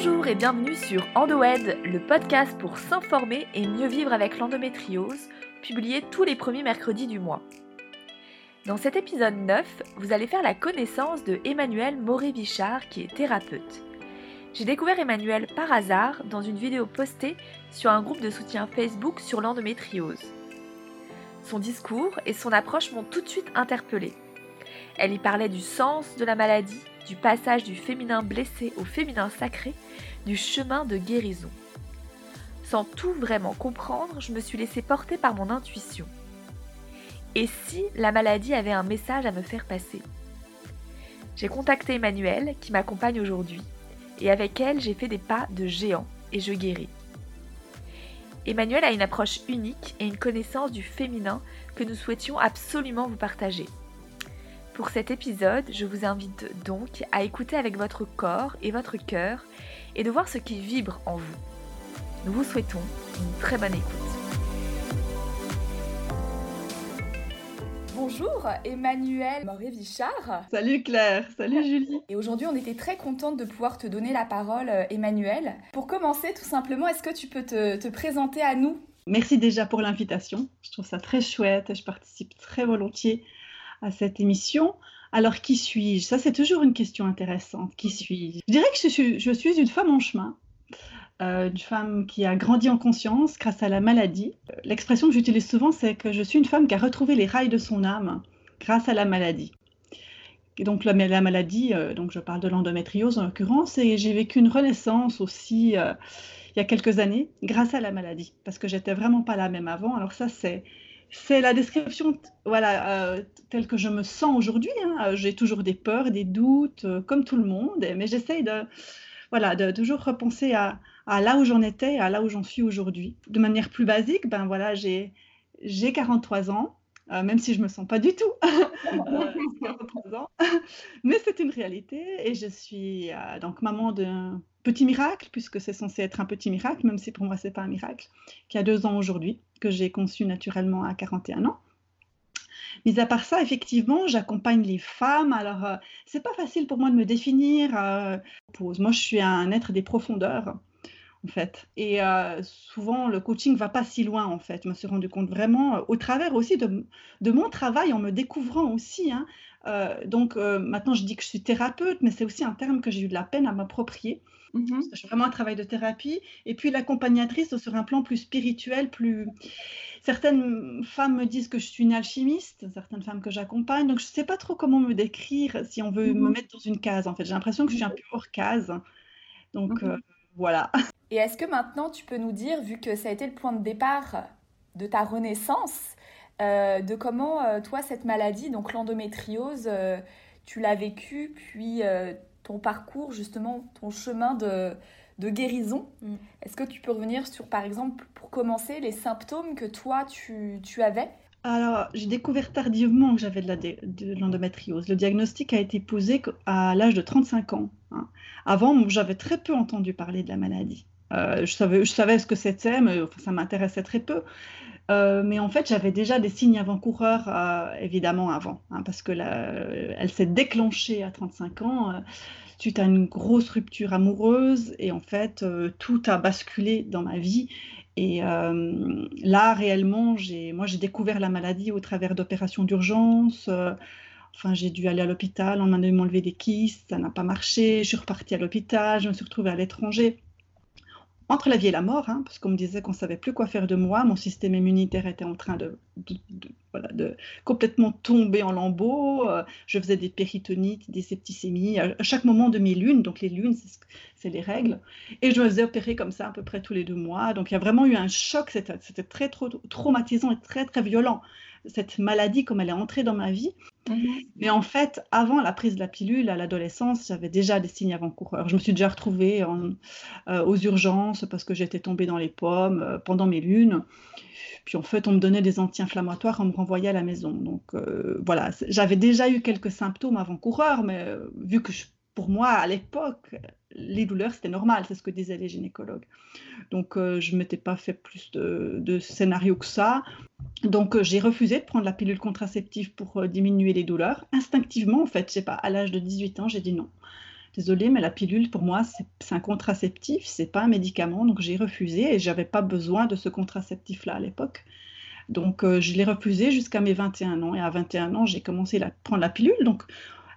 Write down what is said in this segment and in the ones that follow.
Bonjour et bienvenue sur EndoEd, le podcast pour s'informer et mieux vivre avec l'endométriose, publié tous les premiers mercredis du mois. Dans cet épisode 9, vous allez faire la connaissance de Emmanuel Moré-Vichard qui est thérapeute. J'ai découvert Emmanuel par hasard dans une vidéo postée sur un groupe de soutien Facebook sur l'endométriose. Son discours et son approche m'ont tout de suite interpellée. Elle y parlait du sens de la maladie, du passage du féminin blessé au féminin sacré, du chemin de guérison. Sans tout vraiment comprendre, je me suis laissée porter par mon intuition. Et si la maladie avait un message à me faire passer? J'ai contacté Emmanuel, qui m'accompagne aujourd'hui, et avec elle j'ai fait des pas de géant, et je guéris. Emmanuel a une approche unique et une connaissance du féminin que nous souhaitions absolument vous partager. Pour cet épisode, je vous invite donc à écouter avec votre corps et votre cœur et de voir ce qui vibre en vous. Nous vous souhaitons une très bonne écoute. Bonjour Emmanuel Moré-Vichard. Salut Claire, salut Julie. Et aujourd'hui on était très contente de pouvoir te donner la parole euh, Emmanuel. Pour commencer tout simplement, est-ce que tu peux te, te présenter à nous? Merci déjà pour l'invitation. Je trouve ça très chouette et je participe très volontiers à cette émission. Alors, qui suis-je? Ça, c'est toujours une question intéressante. Qui suis-je? Je dirais que je suis, je suis, une femme en chemin, euh, une femme qui a grandi en conscience grâce à la maladie. L'expression que j'utilise souvent, c'est que je suis une femme qui a retrouvé les rails de son âme grâce à la maladie. Et donc, la, la maladie, euh, donc je parle de l'endométriose en l'occurrence, et j'ai vécu une renaissance aussi euh, il y a quelques années grâce à la maladie, parce que j'étais vraiment pas la même avant. Alors, ça, c'est c'est la description voilà, euh, telle que je me sens aujourd'hui. Hein. J'ai toujours des peurs, des doutes, euh, comme tout le monde, mais j'essaye de, voilà, de toujours repenser à, là où j'en étais, à là où j'en suis aujourd'hui. De manière plus basique, ben voilà, j'ai 43 ans. Euh, même si je me sens pas du tout mais c'est une réalité et je suis donc maman d'un petit miracle puisque c'est censé être un petit miracle même si pour moi c'est pas un miracle qui a deux ans aujourd'hui que j'ai conçu naturellement à 41 ans. Mis à part ça, effectivement, j'accompagne les femmes. Alors, euh, c'est pas facile pour moi de me définir. Euh, moi, je suis un être des profondeurs, en fait. Et euh, souvent, le coaching va pas si loin, en fait. Je me suis rendu compte vraiment, au travers aussi de, de, mon travail, en me découvrant aussi. Hein. donc, maintenant, je dis que je suis thérapeute, mais c'est aussi un terme que j'ai eu de la peine à m'approprier. Mmh je fais vraiment un travail de thérapie. Et puis l'accompagnatrice sur un plan plus spirituel, plus. Certaines femmes me disent que je suis une alchimiste, certaines femmes que j'accompagne. Donc je ne sais pas trop comment me décrire si on veut me mmh mettre dans une case. En fait, j'ai l'impression que je suis un peu hors case. Donc euh, voilà. Et est-ce que maintenant tu peux nous dire, vu que ça a été le point de départ de ta renaissance, euh, de comment euh, toi cette maladie, donc l'endométriose, tu l'as vécue, puis ton parcours, justement, ton chemin de, de guérison? Mm. Est-ce que tu peux revenir sur, par exemple, pour commencer, les symptômes que toi, tu, tu avais? Alors, j'ai découvert tardivement que j'avais de l'endométriose. Le diagnostic a été posé à l'âge de 35 ans. Hein. Avant, j'avais très peu entendu parler de la maladie. Euh, je, savais, ce que c'était, mais ça m'intéressait très peu. Euh, mais en fait, j'avais déjà des signes avant-coureurs, euh, évidemment, avant, hein, parce que elle s'est déclenchée à 35 ans suite à une grosse rupture amoureuse, et en fait, tout a basculé dans ma vie. Et là, réellement, moi, j'ai découvert la maladie au travers d'opérations d'urgence. Enfin, j'ai dû aller à l'hôpital, on m'a dû m'enlever des kystes, ça n'a pas marché. Je suis repartie à l'hôpital, je me suis retrouvée à l'étranger entre la vie et la mort, hein, parce qu'on me disait qu'on ne savait plus quoi faire de moi, mon système immunitaire était en train de, de, complètement tomber en lambeaux, euh, je faisais des péritonites, des septicémies, à, chaque moment de mes lunes, donc les lunes, c'est les règles, et je me faisais opérer comme ça à peu près tous les deux mois, donc il y a vraiment eu un choc, c'était très traumatisant et très très violent cette maladie comme elle est entrée dans ma vie. Mhm. Mais en fait, avant la prise de la pilule, à l'adolescence, j'avais déjà des signes avant-coureurs. Je me suis déjà retrouvée euh, aux urgences parce que j'étais tombée dans les pommes euh, pendant mes lunes. Puis en fait, on me donnait des anti-inflammatoires, on me renvoyait à la maison. Donc euh, voilà, j'avais déjà eu quelques symptômes avant-coureurs, mais vu que pour moi, à l'époque, les douleurs, c'était normal, c'est ce que disaient les gynécologues. Donc, je ne m'étais pas fait plus de, scénarios que ça. Donc euh, j'ai refusé de prendre la pilule contraceptive pour euh, diminuer les douleurs. Instinctivement, en fait, je sais pas, à l'âge de 18 ans, j'ai dit non. désolée, mais la pilule, pour moi, c'est un contraceptif, c'est pas un médicament, donc j'ai refusé et j'avais pas besoin de ce contraceptif-là à l'époque. Donc, euh, je l'ai refusé jusqu'à mes 21 ans. Et à 21 ans, j'ai commencé à prendre la pilule. Donc,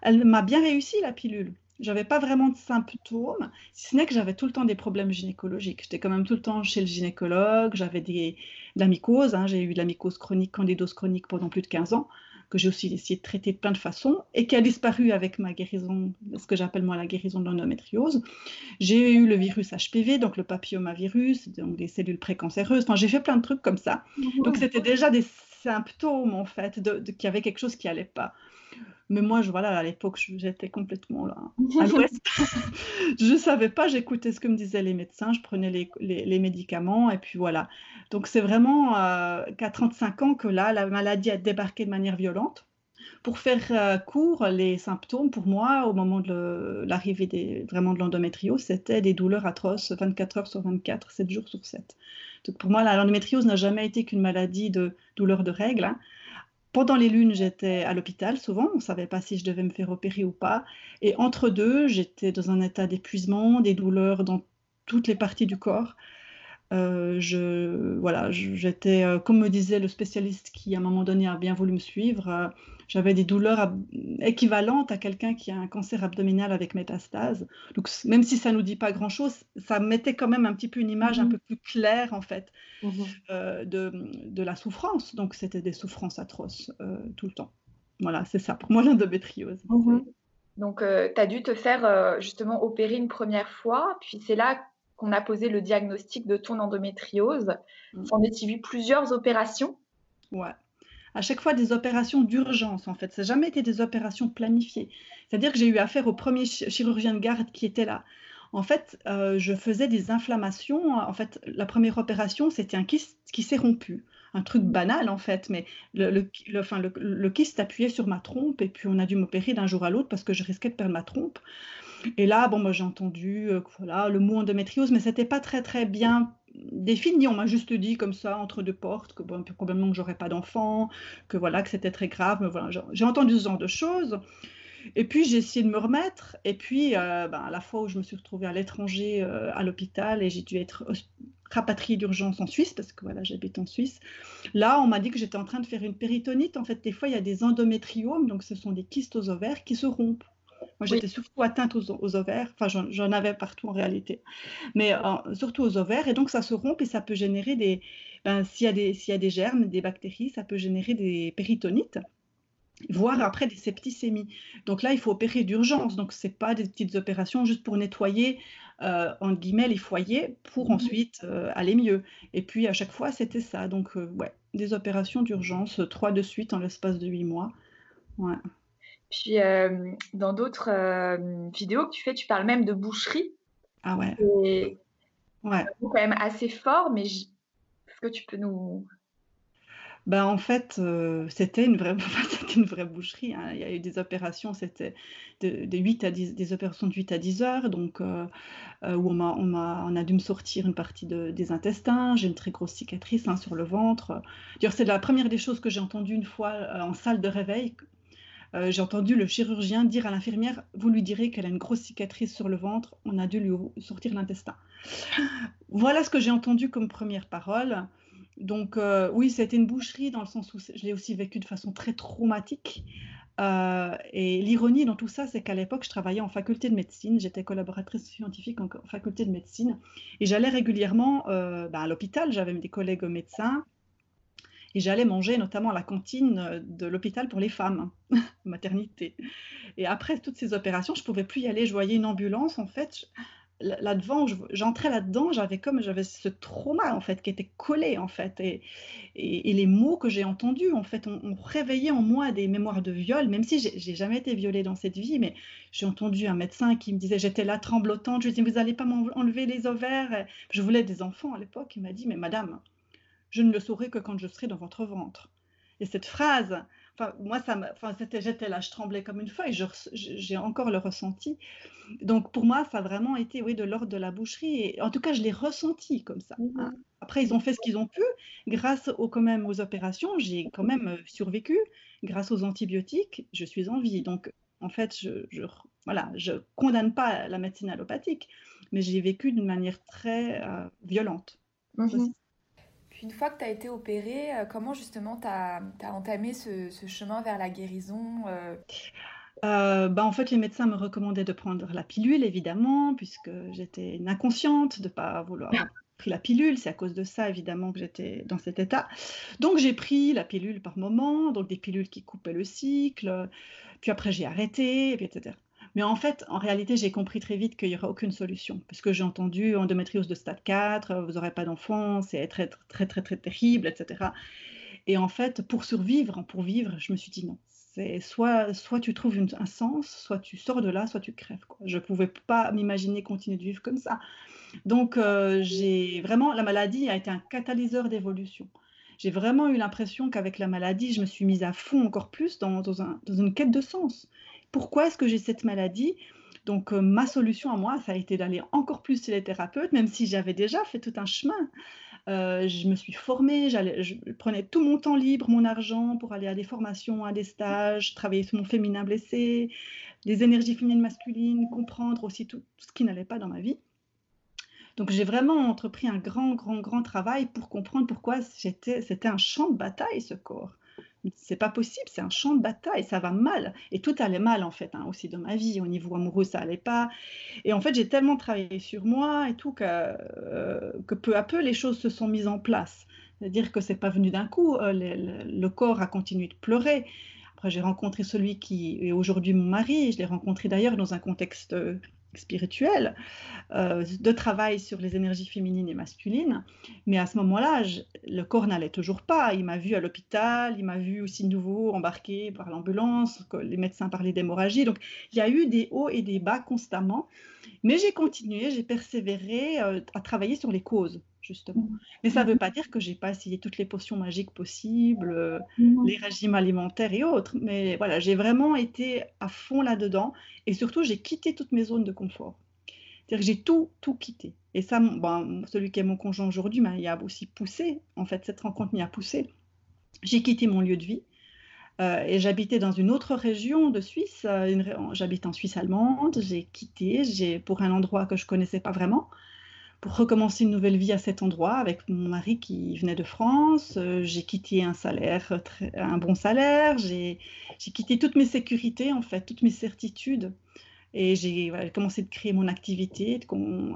elle m'a bien réussi, la pilule. J'avais pas vraiment de symptômes, si ce n'est que j'avais tout le temps des problèmes gynécologiques. J'étais quand même tout le temps chez le gynécologue, j'avais des, de la mycose, hein. j'ai eu de la mycose chronique, candidose chronique pendant plus de 15 ans que j'ai aussi essayé de traiter de plein de façons et qui a disparu avec ma guérison, ce que j'appelle moi la guérison de l'endométriose. J'ai eu le virus HPV, donc le papillomavirus, donc des cellules précancéreuses. Enfin, j'ai fait plein de trucs comme ça. Donc c'était déjà des symptômes en fait de, qu'il y avait quelque chose qui allait pas. Mais moi, je, voilà, à l'époque, j'étais complètement là, à l'ouest. je ne savais pas, j'écoutais ce que me disaient les médecins, je prenais les, les, médicaments, et puis voilà. Donc, c'est vraiment euh, qu'à 35 ans que là, la maladie a débarqué de manière violente. Pour faire euh, court, les symptômes, pour moi, au moment de l'arrivée vraiment de l'endométriose, c'était des douleurs atroces 24 heures sur 24, 7 jours sur 7. Donc, pour moi, l'endométriose n'a jamais été qu'une maladie de douleur de règles. Hein. Pendant les lunes, j'étais à l'hôpital souvent, on ne savait pas si je devais me faire opérer ou pas. Et entre deux, j'étais dans un état d'épuisement, des douleurs dans toutes les parties du corps. Euh, je, voilà, j'étais, euh, comme me disait le spécialiste qui à un moment donné a bien voulu me suivre, euh, j'avais des douleurs équivalentes à quelqu'un qui a un cancer abdominal avec métastase. Donc même si ça nous dit pas grand-chose, ça mettait quand même un petit peu une image un mmh peu plus claire en fait mmh de, de, la souffrance. Donc c'était des souffrances atroces tout le temps. Voilà, c'est ça pour moi l'endométriose. Mmh Donc tu as dû te faire justement opérer une première fois, puis c'est là qu'on a posé le diagnostic de ton endométriose. Mmh. On a vu plusieurs opérations? Ouais. À chaque fois des opérations d'urgence en fait. Ça n'a jamais été des opérations planifiées. C'est-à-dire que j'ai eu affaire au premier chirurgien de garde qui était là. En fait, euh, je faisais des inflammations. En fait, la première opération, c'était un kyste qui s'est rompu. Un truc banal, en fait, mais le, le, enfin, le, le kyste appuyait sur ma trompe et puis on a dû m'opérer d'un jour à l'autre parce que je risquais de perdre ma trompe. Et là, bon, moi j'ai entendu euh, voilà, le mot endométriose, mais c'était pas très très bien défini. On m'a juste dit comme ça, entre deux portes, que bon, probablement que j'aurais pas d'enfant, que voilà, que c'était très grave. Mais voilà, j'ai entendu ce genre de choses. Et puis j'ai essayé de me remettre. Et puis, euh, ben, à la fois où je me suis retrouvée à l'étranger, euh, à l'hôpital, et j'ai dû être rapatriée d'urgence en Suisse, parce que voilà, j'habite en Suisse. Là, on m'a dit que j'étais en train de faire une péritonite. En fait, des fois, il y a des endométriomes, donc ce sont des kystes ovaires qui se rompent. Moi, j'étais surtout atteinte aux, ovaires. Enfin, j'en avais partout en réalité. Mais euh, surtout aux ovaires. Et donc, ça se rompt et ça peut générer des. Ben, S'il y, y, a des germes, des bactéries, ça peut générer des péritonites voire après des septicémies. Donc là, il faut opérer d'urgence. Donc, ce n'est pas des petites opérations juste pour nettoyer, euh, entre guillemets, les foyers pour ensuite euh, aller mieux. Et puis, à chaque fois, c'était ça. Donc, euh, ouais, des opérations d'urgence, trois de suite en l'espace de huit mois. Ouais. Puis dans d'autres vidéos que tu fais, tu parles même de boucherie. Ah ouais. C'est ouais. quand même assez fort, mais est-ce que tu peux nous... Ben, en fait, c'était une vraie, une vraie boucherie. Hein. Il y a eu des opérations, c'était de, 8 à 10, des opérations de 8 à 10 heures, donc où on a, on, a, on a dû me sortir une partie de, des intestins. J'ai une très grosse cicatrice hein, sur le ventre. C'est la première des choses que j'ai entendues une fois en salle de réveil euh, j'ai entendu le chirurgien dire à l'infirmière Vous lui direz qu'elle a une grosse cicatrice sur le ventre, on a dû lui sortir l'intestin. Voilà ce que j'ai entendu comme première parole. Donc, euh, oui, c'était une boucherie dans le sens où je l'ai aussi vécu de façon très traumatique. Euh, et l'ironie dans tout ça, c'est qu'à l'époque, je travaillais en faculté de médecine, j'étais collaboratrice scientifique en, faculté de médecine, et j'allais régulièrement ben, à l'hôpital, j'avais des collègues médecins, et j'allais manger notamment à la cantine euh, de l'hôpital pour les femmes, maternité. Et après toutes ces opérations, je pouvais plus y aller. Je voyais une ambulance, en fait, là-devant, j'entrais là-dedans, j'avais comme j'avais ce trauma en fait qui était collé en fait, et, et, les mots que j'ai entendus en fait ont, réveillé en moi des mémoires de viol, même si j'ai jamais été violée dans cette vie, mais j'ai entendu un médecin qui me disait, j'étais là tremblotante, je lui disais, vous n'allez pas m'enlever les ovaires, je voulais des enfants à l'époque, il m'a dit, mais madame, je ne le saurai que quand je serai dans votre ventre. Et cette phrase, enfin, moi, ça enfin, j'étais là, je tremblais comme une feuille, j'ai encore le ressenti. Donc, pour moi, ça a vraiment été, oui, de l'ordre de la boucherie. Et, en tout cas, je l'ai ressenti comme ça. Hein. Mmh Après, ils ont fait ce qu'ils ont pu. Grâce aux, quand même aux opérations, j'ai quand même euh, survécu. Grâce aux antibiotiques, je suis en vie. Donc, en fait, je, voilà, je condamne pas la médecine allopathique, mais j'ai vécu d'une manière très euh, violente. Mhm. Une fois que tu as été opérée, euh, comment justement tu as, entamé ce, chemin vers la guérison bah, en fait, les médecins me recommandaient de prendre la pilule, évidemment, puisque j'étais inconsciente de ne pas vouloir pris la pilule, c'est à cause de ça évidemment que j'étais dans cet état. Donc j'ai pris la pilule par moment, donc des pilules qui coupaient le cycle, puis après j'ai arrêté, etc. Mais en fait, en réalité, j'ai compris très vite qu'il n'y aurait aucune solution. Parce que j'ai entendu endométriose de stade 4, vous n'aurez pas d'enfant, c'est très, très, très, très, terrible, etc. Et en fait, pour survivre, pour vivre, je me suis dit non. C'est soit, soit tu trouves un sens, soit tu sors de là, soit tu crèves. Je ne pouvais pas m'imaginer continuer de vivre comme ça. Donc, euh, j'ai vraiment, la maladie a été un catalyseur d'évolution. J'ai vraiment eu l'impression qu'avec la maladie, je me suis mise à fond encore plus dans, une quête de sens. Pourquoi est-ce que j'ai cette maladie? Donc euh, ma solution à moi, ça a été d'aller encore plus chez les thérapeutes, même si j'avais déjà fait tout un chemin. Euh, je me suis formée, je prenais tout mon temps libre, mon argent pour aller à des formations, à des stages, travailler sur mon féminin blessé, les énergies féminines masculines, comprendre aussi tout ce qui n'allait pas dans ma vie. Donc j'ai vraiment entrepris un grand, grand, grand travail pour comprendre pourquoi c'était un champ de bataille, ce corps. C'est pas possible, c'est un champ de bataille, ça va mal. Et tout allait mal, en fait, hein, aussi dans ma vie. Au niveau amoureux, ça allait pas. Et en fait, j'ai tellement travaillé sur moi et tout que, euh, que peu à peu, les choses se sont mises en place. C'est-à-dire que c'est pas venu d'un coup. Euh, le, le, corps a continué de pleurer. Après, j'ai rencontré celui qui est aujourd'hui mon mari. Je l'ai rencontré d'ailleurs dans un contexte spirituel, euh, de travail sur les énergies féminines et masculines. Mais à ce moment-là, le corps n'allait toujours pas. Il m'a vu à l'hôpital, il m'a vu aussi nouveau embarqué par l'ambulance, les médecins parlaient d'hémorragie. Donc il y a eu des hauts et des bas constamment. Mais j'ai continué, j'ai persévéré euh, à travailler sur les causes justement. Mais ça ne veut pas dire que j'ai pas essayé toutes les potions magiques possibles, euh, les régimes alimentaires et autres. Mais voilà, j'ai vraiment été à fond là-dedans et surtout j'ai quitté toutes mes zones de confort. C'est-à-dire que j'ai tout, tout quitté. Et ça, bon, celui qui est mon conjoint aujourd'hui, il a aussi poussé. En fait, cette rencontre m'y a poussé. J'ai quitté mon lieu de vie. Euh, et j'habitais dans une autre région de Suisse. Euh, j'habite en Suisse allemande. J'ai quitté pour un endroit que je connaissais pas vraiment pour recommencer une nouvelle vie à cet endroit avec mon mari qui venait de France. Euh, j'ai quitté un salaire, un bon salaire. J'ai quitté toutes mes sécurités, en fait, toutes mes certitudes. Et j'ai commencé de créer mon activité.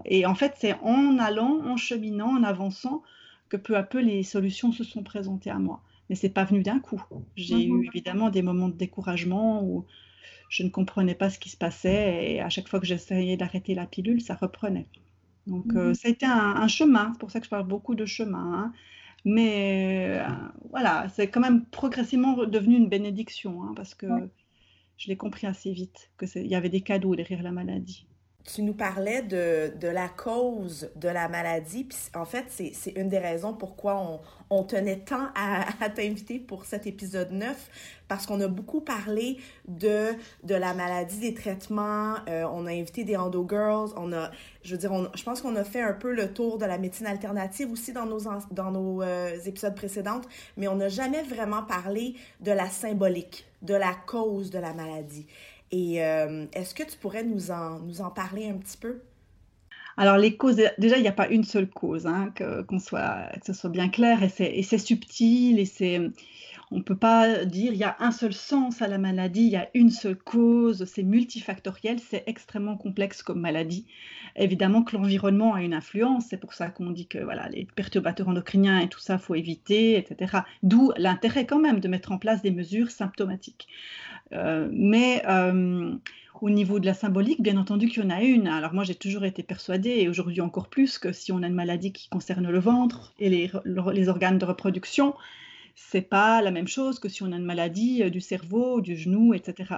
et en fait, c'est en allant, en cheminant, en avançant, que peu à peu les solutions se sont présentées à moi. Mais c'est pas venu d'un coup. J'ai mhm. eu évidemment des moments de découragement où je ne comprenais pas ce qui se passait et à chaque fois que j'essayais d'arrêter la pilule, ça reprenait. Donc, euh, mmh ça a été un, chemin, c'est pour ça que je parle beaucoup de chemin. Hein. Mais euh, voilà, c'est quand même progressivement devenu une bénédiction, hein, parce que je l'ai compris assez vite, qu'il y avait des cadeaux derrière la maladie tu nous parlais de, de, la cause de la maladie. Puis en fait, c'est une des raisons pourquoi on, on tenait tant à, t'inviter pour cet épisode 9, parce qu'on a beaucoup parlé de, de la maladie, des traitements. Euh, on a invité des Endo Girls. On a, je veux dire, on, je pense qu'on a fait un peu le tour de la médecine alternative aussi dans nos, dans nos euh, épisodes précédents, mais on n'a jamais vraiment parlé de la symbolique, de la cause de la maladie. Et euh, est-ce que tu pourrais nous en, nous en parler un petit peu? Alors les causes, déjà il n'y a pas une seule cause, hein, que, qu'on soit, que ce soit bien clair, et c'est, c'est subtil, et c'est, on ne peut pas dire il y a un seul sens à la maladie, il y a une seule cause, c'est multifactoriel, c'est extrêmement complexe comme maladie. Évidemment que l'environnement a une influence, c'est pour ça qu'on dit que voilà, les perturbateurs endocriniens et tout ça, faut éviter, etc. D'où l'intérêt quand même de mettre en place des mesures symptomatiques. Euh, mais euh, au niveau de la symbolique, bien entendu qu'il y en a une. Alors moi, j'ai toujours été persuadée, et aujourd'hui encore plus, que si on a une maladie qui concerne le ventre et les, les organes de reproduction, c'est pas la même chose que si on a une maladie euh, du cerveau, du genou, etc.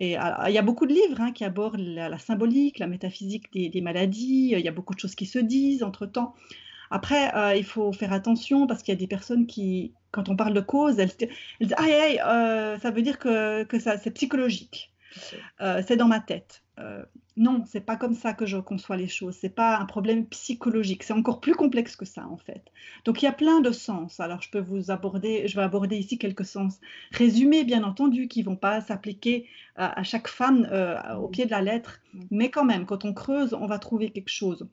Et il y a beaucoup de livres hein, qui abordent la, symbolique, la métaphysique des, maladies. Il y a beaucoup de choses qui se disent entre temps. Après, il faut faire attention parce qu'il y a des personnes qui, quand on parle de cause, elles, disent ça veut dire que, que ça, c'est psychologique. Euh, c'est dans ma tête. Euh, non, c'est pas comme ça que je conçois les choses. C'est pas un problème psychologique. C'est encore plus complexe que ça en fait. Donc il y a plein de sens. Alors je peux vous aborder, je vais aborder ici quelques sens résumés bien entendu qui vont pas s'appliquer à, chaque femme euh, au pied de la lettre, mais quand même quand on creuse, on va trouver quelque chose.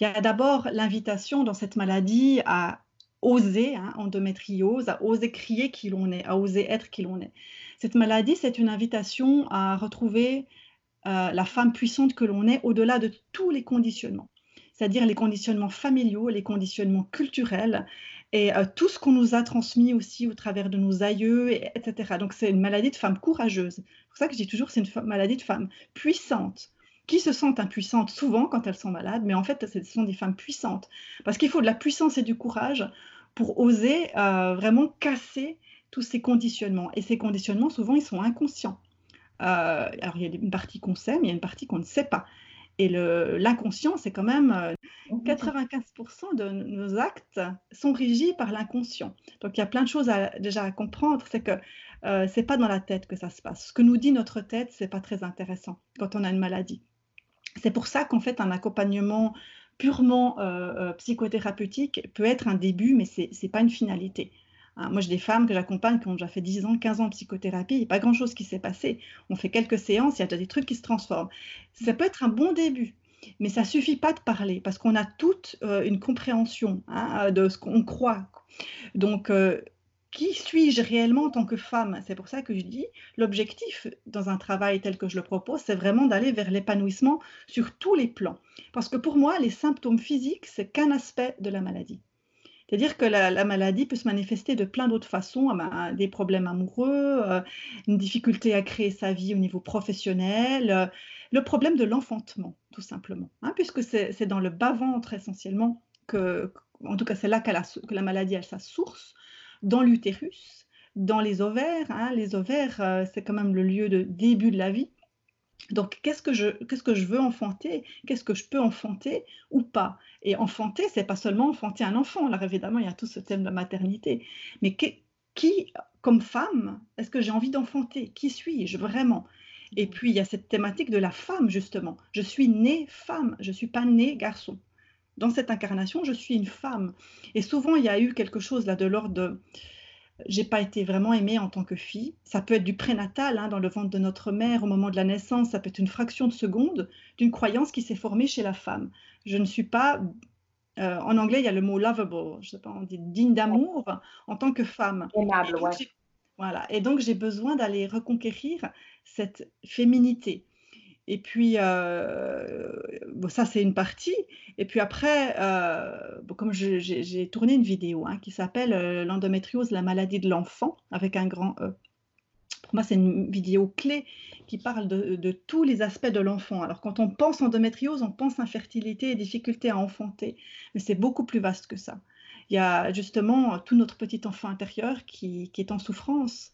Il y a d'abord l'invitation dans cette maladie à oser, hein, endométriose, à oser crier qui l'on est, à oser être qui l'on est. Cette maladie, c'est une invitation à retrouver euh, la femme puissante que l'on est au-delà de tous les conditionnements, c'est-à-dire les conditionnements familiaux, les conditionnements culturels et euh, tout ce qu'on nous a transmis aussi au travers de nos aïeux, etc. Donc c'est une maladie de femme courageuse. C'est pour ça que je dis toujours c'est une maladie de femme puissante qui se sentent impuissantes souvent quand elles sont malades, mais en fait, ce sont des femmes puissantes. Parce qu'il faut de la puissance et du courage pour oser euh, vraiment casser tous ces conditionnements. Et ces conditionnements, souvent, ils sont inconscients. Euh, alors, il y a une partie qu'on sait, mais il y a une partie qu'on ne sait pas. Et l'inconscient, c'est quand même 95% euh, de nos actes sont régis par l'inconscient. Donc, il y a plein de choses à, déjà à comprendre. C'est que euh, c'est pas dans la tête que ça se passe. Ce que nous dit notre tête, c'est pas très intéressant quand on a une maladie. C'est pour ça qu'en fait, un accompagnement purement euh, psychothérapeutique peut être un début, mais ce n'est pas une finalité. Hein, moi, j'ai des femmes que j'accompagne qui ont déjà fait 10 ans, 15 ans de psychothérapie, il n'y a pas grand-chose qui s'est passé. On fait quelques séances, il y a des trucs qui se transforment. Ça peut être un bon début, mais ça suffit pas de parler parce qu'on a toute euh, une compréhension hein, de ce qu'on croit. Donc, euh, qui suis-je réellement en tant que femme? C'est pour ça que je dis, l'objectif dans un travail tel que je le propose, c'est vraiment d'aller vers l'épanouissement sur tous les plans. Parce que pour moi, les symptômes physiques, c'est qu'un aspect de la maladie. C'est-à-dire que la, maladie peut se manifester de plein d'autres façons, des problèmes amoureux, euh, une difficulté à créer sa vie au niveau professionnel, euh, le problème de l'enfantement, tout simplement, hein, puisque c'est dans le bas-ventre essentiellement que, en tout cas c'est là que la maladie a sa source, dans l'utérus, dans les ovaires. Hein. les ovaires, euh, c'est quand même le lieu de début de la vie. Donc, qu'est-ce que je, veux enfanter? Qu'est-ce que je peux enfanter ou pas? Et enfanter, c'est pas seulement enfanter un enfant. Alors évidemment, il y a tout ce thème de maternité. Mais qui, comme femme, est-ce que j'ai envie d'enfanter? Qui suis-je vraiment? Et puis, il y a cette thématique de la femme, justement. Je suis née femme, je suis pas née garçon. Dans cette incarnation, je suis une femme. Et souvent, il y a eu quelque chose là de l'ordre de j'ai pas été vraiment aimée en tant que fille. Ça peut être du prénatal, hein, dans le ventre de notre mère au moment de la naissance, ça peut être une fraction de seconde d'une croyance qui s'est formée chez la femme. Je ne suis pas, euh, en anglais il y a le mot lovable, je sais pas, on dit digne d'amour en tant que femme. Aimable, ouais. Voilà, et donc j'ai besoin d'aller reconquérir cette féminité. Et puis, euh, ça, c'est une partie. Et puis après, euh, comme j'ai tourné une vidéo hein, qui s'appelle euh, L'endométriose, la maladie de l'enfant, avec un grand E. Pour moi, c'est une vidéo clé qui parle de, tous les aspects de l'enfant. Alors, quand on pense endométriose, on pense infertilité et difficulté à enfanter. Mais c'est beaucoup plus vaste que ça. Il y a justement tout notre petit enfant intérieur qui, est en souffrance,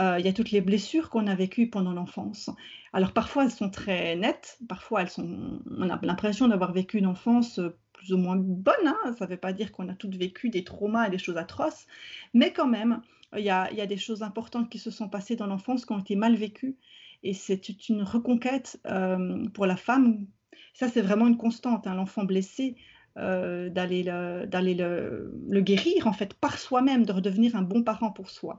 il y a toutes les blessures qu'on a vécues pendant l'enfance. Alors parfois elles sont très nettes, parfois elles sont, on a l'impression d'avoir vécu une enfance euh, plus ou moins bonne. Hein. Ça ne veut pas dire qu'on a toutes vécu des traumas et des choses atroces, mais quand même, il y a, des choses importantes qui se sont passées dans l'enfance qui ont été mal vécues. Et c'est une reconquête euh, pour la femme. Ça, c'est vraiment une constante. Hein. L'enfant blessé, d'aller le, le, guérir en fait par soi-même, de redevenir un bon parent pour soi.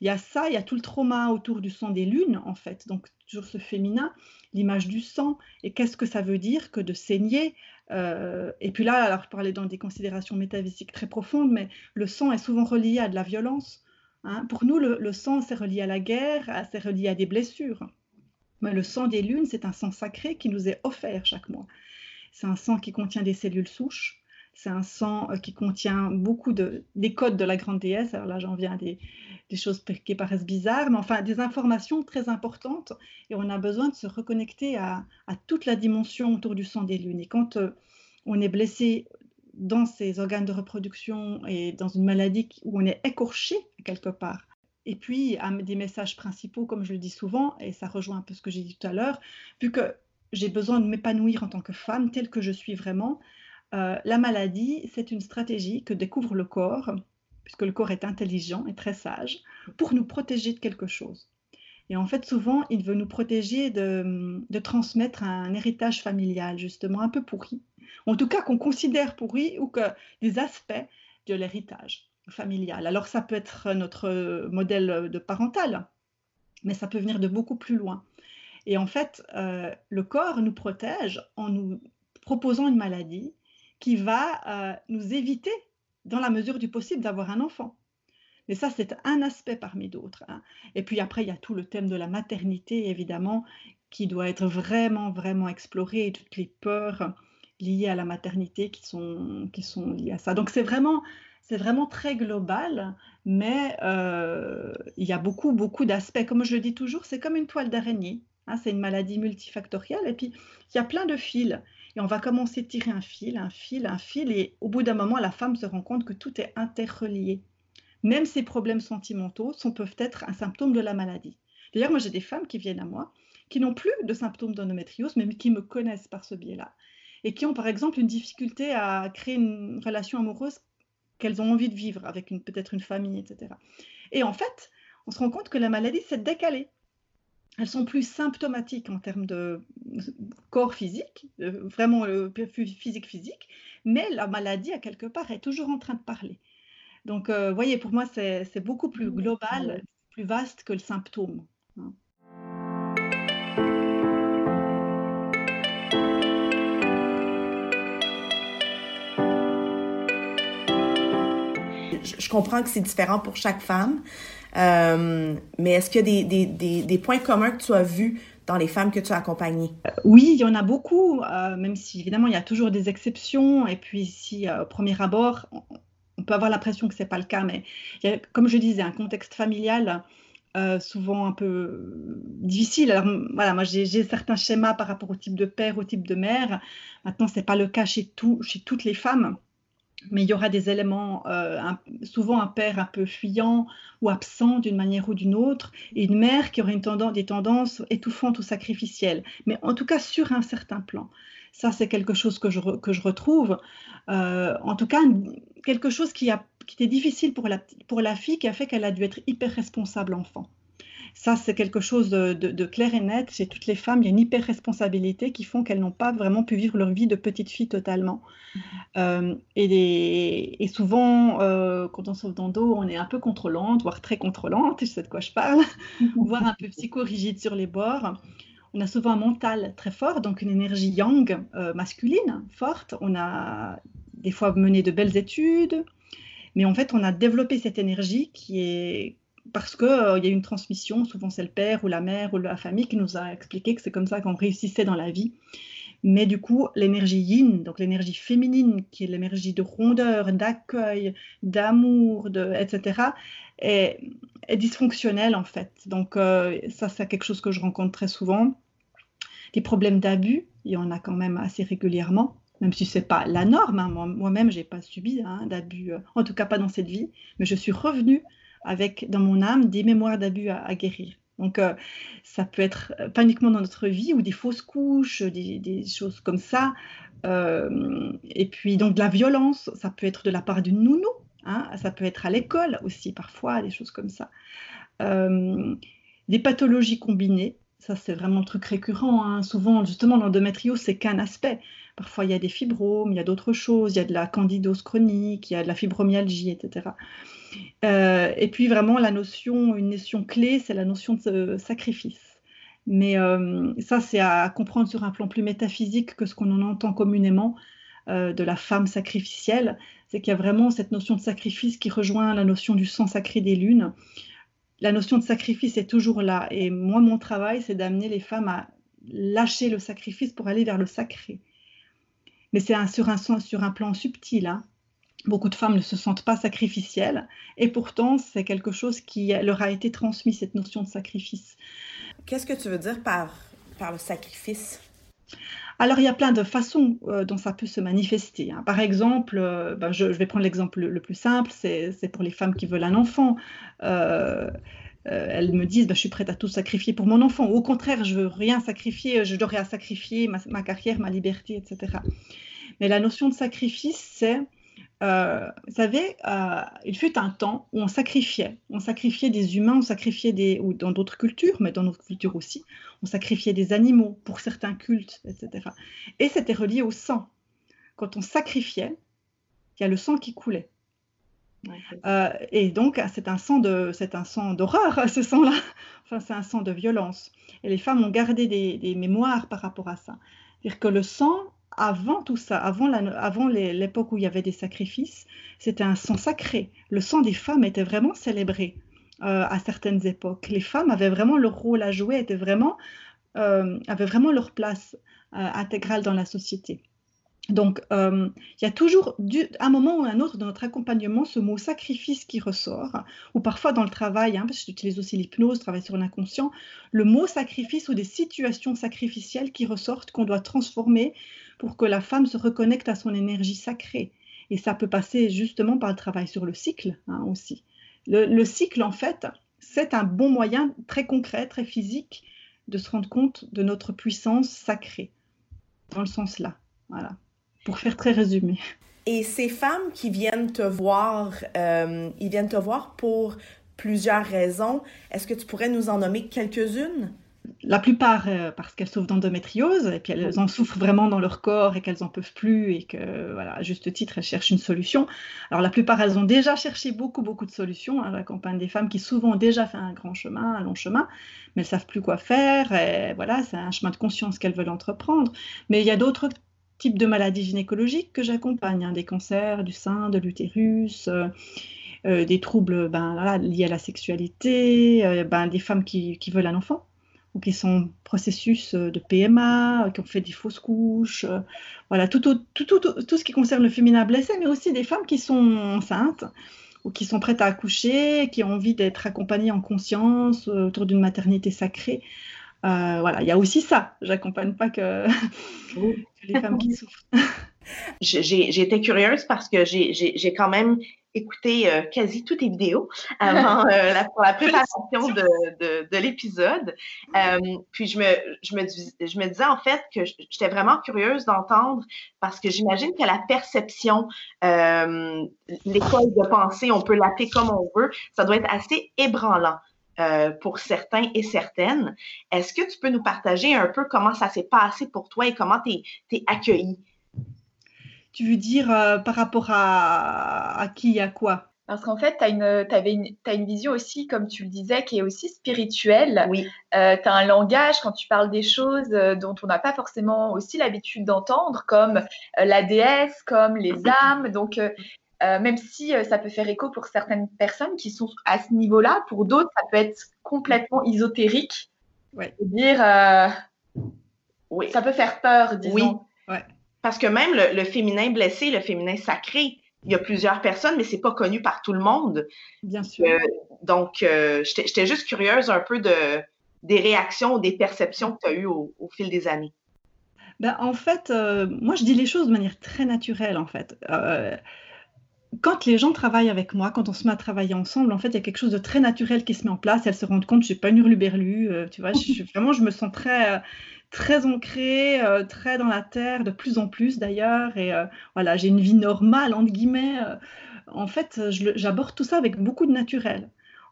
Il y a ça, il y a tout le trauma autour du sang des lunes, en fait. Donc, toujours ce féminin, l'image du sang. Et qu'est-ce que ça veut dire que de saigner euh, Et puis là, alors, je parlais dans des considérations métaphysiques très profondes, mais le sang est souvent relié à de la violence. Hein. Pour nous, le, sang, c'est relié à la guerre, c'est relié à des blessures. Mais le sang des lunes, c'est un sang sacré qui nous est offert chaque mois. C'est un sang qui contient des cellules souches. C'est un sang euh, qui contient beaucoup de, des codes de la grande déesse. Alors là, j'en viens à des, choses qui paraissent bizarres, mais enfin des informations très importantes. Et on a besoin de se reconnecter à, toute la dimension autour du sang des lunes. Et quand euh, on est blessé dans ses organes de reproduction et dans une maladie où on est écorché quelque part, et puis des messages principaux, comme je le dis souvent, et ça rejoint un peu ce que j'ai dit tout à l'heure, vu que j'ai besoin de m'épanouir en tant que femme telle que je suis vraiment, euh, la maladie, c'est une stratégie que découvre le corps puisque le corps est intelligent et très sage, pour nous protéger de quelque chose. Et en fait, souvent, il veut nous protéger de, transmettre un héritage familial, justement, un peu pourri. En tout cas, qu'on considère pourri ou que des aspects de l'héritage familial. Alors, ça peut être notre modèle de parental, mais ça peut venir de beaucoup plus loin. Et en fait, euh, le corps nous protège en nous proposant une maladie qui va euh, nous éviter, dans la mesure du possible, d'avoir un enfant. Mais ça, c'est un aspect parmi d'autres. Hein. Et puis après, il y a tout le thème de la maternité, évidemment, qui doit être vraiment, vraiment exploré, et toutes les peurs liées à la maternité qui sont, liées à ça. Donc c'est vraiment, c'est vraiment très global, mais euh, il y a beaucoup, beaucoup d'aspects. Comme je le dis toujours, c'est comme une toile d'araignée. Hein, c'est une maladie multifactorielle. Et puis, il y a plein de fils. Et on va commencer à tirer un fil, un fil, un fil. Et au bout d'un moment, la femme se rend compte que tout est interrelié. Même ces problèmes sentimentaux sont, peuvent être un symptôme de la maladie. D'ailleurs, moi, j'ai des femmes qui viennent à moi qui n'ont plus de symptômes d'endométriose, mais qui me connaissent par ce biais-là. Et qui ont, par exemple, une difficulté à créer une relation amoureuse qu'elles ont envie de vivre avec peut-être une famille, etc. Et en fait, on se rend compte que la maladie s'est décalée elles sont plus symptomatiques en termes de corps physique, vraiment le physique physique, mais la maladie, à quelque part, est toujours en train de parler. Donc, vous euh, voyez, pour moi, c'est beaucoup plus mmh. global, plus vaste que le symptôme. Hein. Je comprends que c'est différent pour chaque femme, euh, mais est-ce qu'il y a des, points communs que tu as vus dans les femmes que tu as accompagnées? Euh, oui, il y en a beaucoup, euh, même si évidemment il y a toujours des exceptions. Et puis si au premier abord, on peut avoir l'impression que ce n'est pas le cas, mais comme je disais, un contexte familial souvent un peu difficile. Alors voilà, moi j'ai certains schémas par rapport au type de père, au type de mère. Maintenant, ce n'est pas le cas chez toutes les femmes mais il y aura des éléments, euh, souvent un père un peu fuyant ou absent d'une manière ou d'une autre, et une mère qui aurait une tendance, des tendances étouffantes ou sacrificielles, mais en tout cas sur un certain plan. Ça, c'est quelque chose que je, que je retrouve. Euh, en tout cas, quelque chose qui, a, qui était difficile pour la, pour la fille, qui a fait qu'elle a dû être hyper responsable enfant. Ça, c'est quelque chose de, clair et net. Chez toutes les femmes, il y a une hyper-responsabilité qui font qu'elles n'ont pas vraiment pu vivre leur vie de petite fille totalement. Mm-hmm. Euh, et, souvent, euh, quand on sauve dans dos, on est un peu contrôlante, voire très contrôlante, je sais de quoi je parle, voire un peu psycho-rigide sur les bords. On a souvent un mental très fort, donc une énergie yang euh, masculine forte. On a des fois mené de belles études, mais en fait, on a développé cette énergie qui est parce qu'il euh, y a une transmission, souvent c'est le père ou la mère ou la famille qui nous a expliqué que c'est comme ça qu'on réussissait dans la vie. Mais du coup, l'énergie yin, donc l'énergie féminine, qui est l'énergie de rondeur, d'accueil, d'amour, etc., est, dysfonctionnelle en fait. Donc euh, ça, c'est quelque chose que je rencontre très souvent. Des problèmes d'abus, il y en a quand même assez régulièrement même si ce n'est pas la norme. Hein. Moi-même, je n'ai pas subi hein, d'abus, euh, en tout cas pas dans cette vie, mais je suis revenue avec dans mon âme des mémoires d'abus à, guérir. Donc, euh, ça peut être euh, pas uniquement dans notre vie ou des fausses couches, des, choses comme ça. Euh, et puis, donc, de la violence, ça peut être de la part d'une nounou, hein, ça peut être à l'école aussi, parfois, des choses comme ça. des pathologies combinées, ça c'est vraiment un truc récurrent. Hein. Souvent, justement, l'endométriose, c'est qu'un aspect. Parfois, il y a des fibromes, il y a d'autres choses, il y a de la candidose chronique, il y a de la fibromyalgie, etc. Euh, et puis vraiment, la notion, une notion clé, c'est la notion de sacrifice. Mais euh, ça, c'est à comprendre sur un plan plus métaphysique que ce qu'on en entend communément euh, de la femme sacrificielle. C'est qu'il y a vraiment cette notion de sacrifice qui rejoint la notion du sang sacré des lunes. La notion de sacrifice est toujours là. Et moi, mon travail, c'est d'amener les femmes à lâcher le sacrifice pour aller vers le sacré. Mais c'est sur, un, sur un plan subtil. Hein. Beaucoup de femmes ne se sentent pas sacrificielles et pourtant c'est quelque chose qui leur a été transmis, cette notion de sacrifice. Qu'est-ce que tu veux dire par, par le sacrifice? Alors, il y a plein de façons euh, dont ça peut se manifester. Hein. Par exemple, euh, ben, je, vais prendre l'exemple le, plus simple, c'est pour les femmes qui veulent un enfant. Euh, elles me disent, ben, je suis prête à tout sacrifier pour mon enfant. Au contraire, je veux rien sacrifier, je dois à sacrifier ma, ma, carrière, ma liberté, etc. Mais la notion de sacrifice, c'est euh, vous savez, euh, il fut un temps où on sacrifiait. On sacrifiait des humains, on sacrifiait des, ou dans d'autres cultures, mais dans notre culture aussi, on sacrifiait des animaux pour certains cultes, etc. Et c'était relié au sang. Quand on sacrifiait, il y a le sang qui coulait. Euh, et donc, c'est un sang d'horreur, ce sang-là. Enfin, c'est un sang de violence. Et les femmes ont gardé des, mémoires par rapport à ça. C'est-à-dire que le sang avant tout ça, avant, avant l'époque où il y avait des sacrifices, c'était un sang sacré. Le sang des femmes était vraiment célébré euh, à certaines époques. Les femmes avaient vraiment leur rôle à jouer, étaient vraiment, euh, avaient vraiment leur place intégrale dans la société. Donc, il y a toujours, un moment ou un autre dans notre accompagnement, ce mot sacrifice qui ressort, ou parfois dans le travail, hein, parce que j'utilise aussi l'hypnose, travail sur l'inconscient, le mot sacrifice ou des situations sacrificielles qui ressortent, qu'on doit transformer pour que la femme se reconnecte à son énergie sacrée. Et ça peut passer justement par le travail sur le cycle hein, aussi. Le, cycle, en fait, c'est un bon moyen très concret, très physique, de se rendre compte de notre puissance sacrée, dans le sens là. Voilà, pour faire très résumé. Et ces femmes qui viennent te voir, euh, ils viennent te voir pour plusieurs raisons. Est-ce que tu pourrais nous en nommer quelques-unes? la plupart euh, parce qu'elles souffrent d'endométriose et puis elles en souffrent vraiment dans leur corps et qu'elles n'en peuvent plus et que, voilà, à juste titre, elles cherchent une solution. Alors la plupart, elles ont déjà cherché beaucoup, beaucoup de solutions. Hein, J'accompagne des femmes qui souvent ont déjà fait un grand chemin, un long chemin, mais elles savent plus quoi faire. Et voilà, c'est un chemin de conscience qu'elles veulent entreprendre. Mais il y a d'autres types de maladies gynécologiques que j'accompagne, hein, des cancers du sein, de l'utérus. Euh, euh, des troubles ben, liés à la sexualité, ben, des femmes qui veulent un enfant, ou qui sont processus euh, de PMA, euh, qui ont fait des fausses couches, euh, voilà, tout, tout, tout, tout, ce qui concerne le féminin blessé, mais aussi des femmes qui sont enceintes ou qui sont prêtes à accoucher, qui ont envie d'être accompagnées en conscience autour d'une maternité sacrée. Voilà, il y a aussi ça. J'accompagne pas que, les femmes qui souffrent. J'ai été curieuse parce que j'ai quand même écouté euh, quasi toutes tes vidéos avant euh, la, pour la préparation de, de, de l'épisode. Euh, puis je me, je, me, je me disais en fait que j'étais vraiment curieuse d'entendre parce que j'imagine que la perception, l'école de pensée, on peut l'appeler comme on veut, ça doit être assez ébranlant. Pour certains et certaines. Est-ce que tu peux nous partager un peu comment ça s'est passé pour toi et comment tu es, accueillie? Tu veux dire euh, par rapport à, à qui, à quoi? Parce qu'en fait, tu as, une vision aussi, comme tu le disais, qui est aussi spirituelle. Oui. Euh, tu as un langage quand tu parles des choses euh, dont on n'a pas forcément aussi l'habitude d'entendre, comme la déesse, comme les âmes. Donc, même si ça peut faire écho pour certaines personnes qui sont à ce niveau-là, pour d'autres, ça peut être complètement ésotérique. Ouais. Dire, oui. ça peut faire peur, disons. Oui. Ouais. Parce que même le, féminin blessé, le féminin sacré, il y a plusieurs personnes, mais c'est pas connu par tout le monde. Bien sûr. Euh, donc, euh, j'étais juste curieuse un peu de, des réactions ou des perceptions que tu as eues au, fil des années. Ben, en fait, euh, moi, je dis les choses de manière très naturelle, en fait. Quand les gens travaillent avec moi, quand on se met à travailler ensemble, en fait, il y a quelque chose de très naturel qui se met en place. Elles se rendent compte, je suis pas une hurluberlu, tu vois. Vraiment, je me sens très très ancrée, euh, très dans la terre, de plus en plus d'ailleurs. Et euh, voilà, j'ai une vie normale, entre guillemets. Euh. en fait, j'aborde tout ça avec beaucoup de naturel.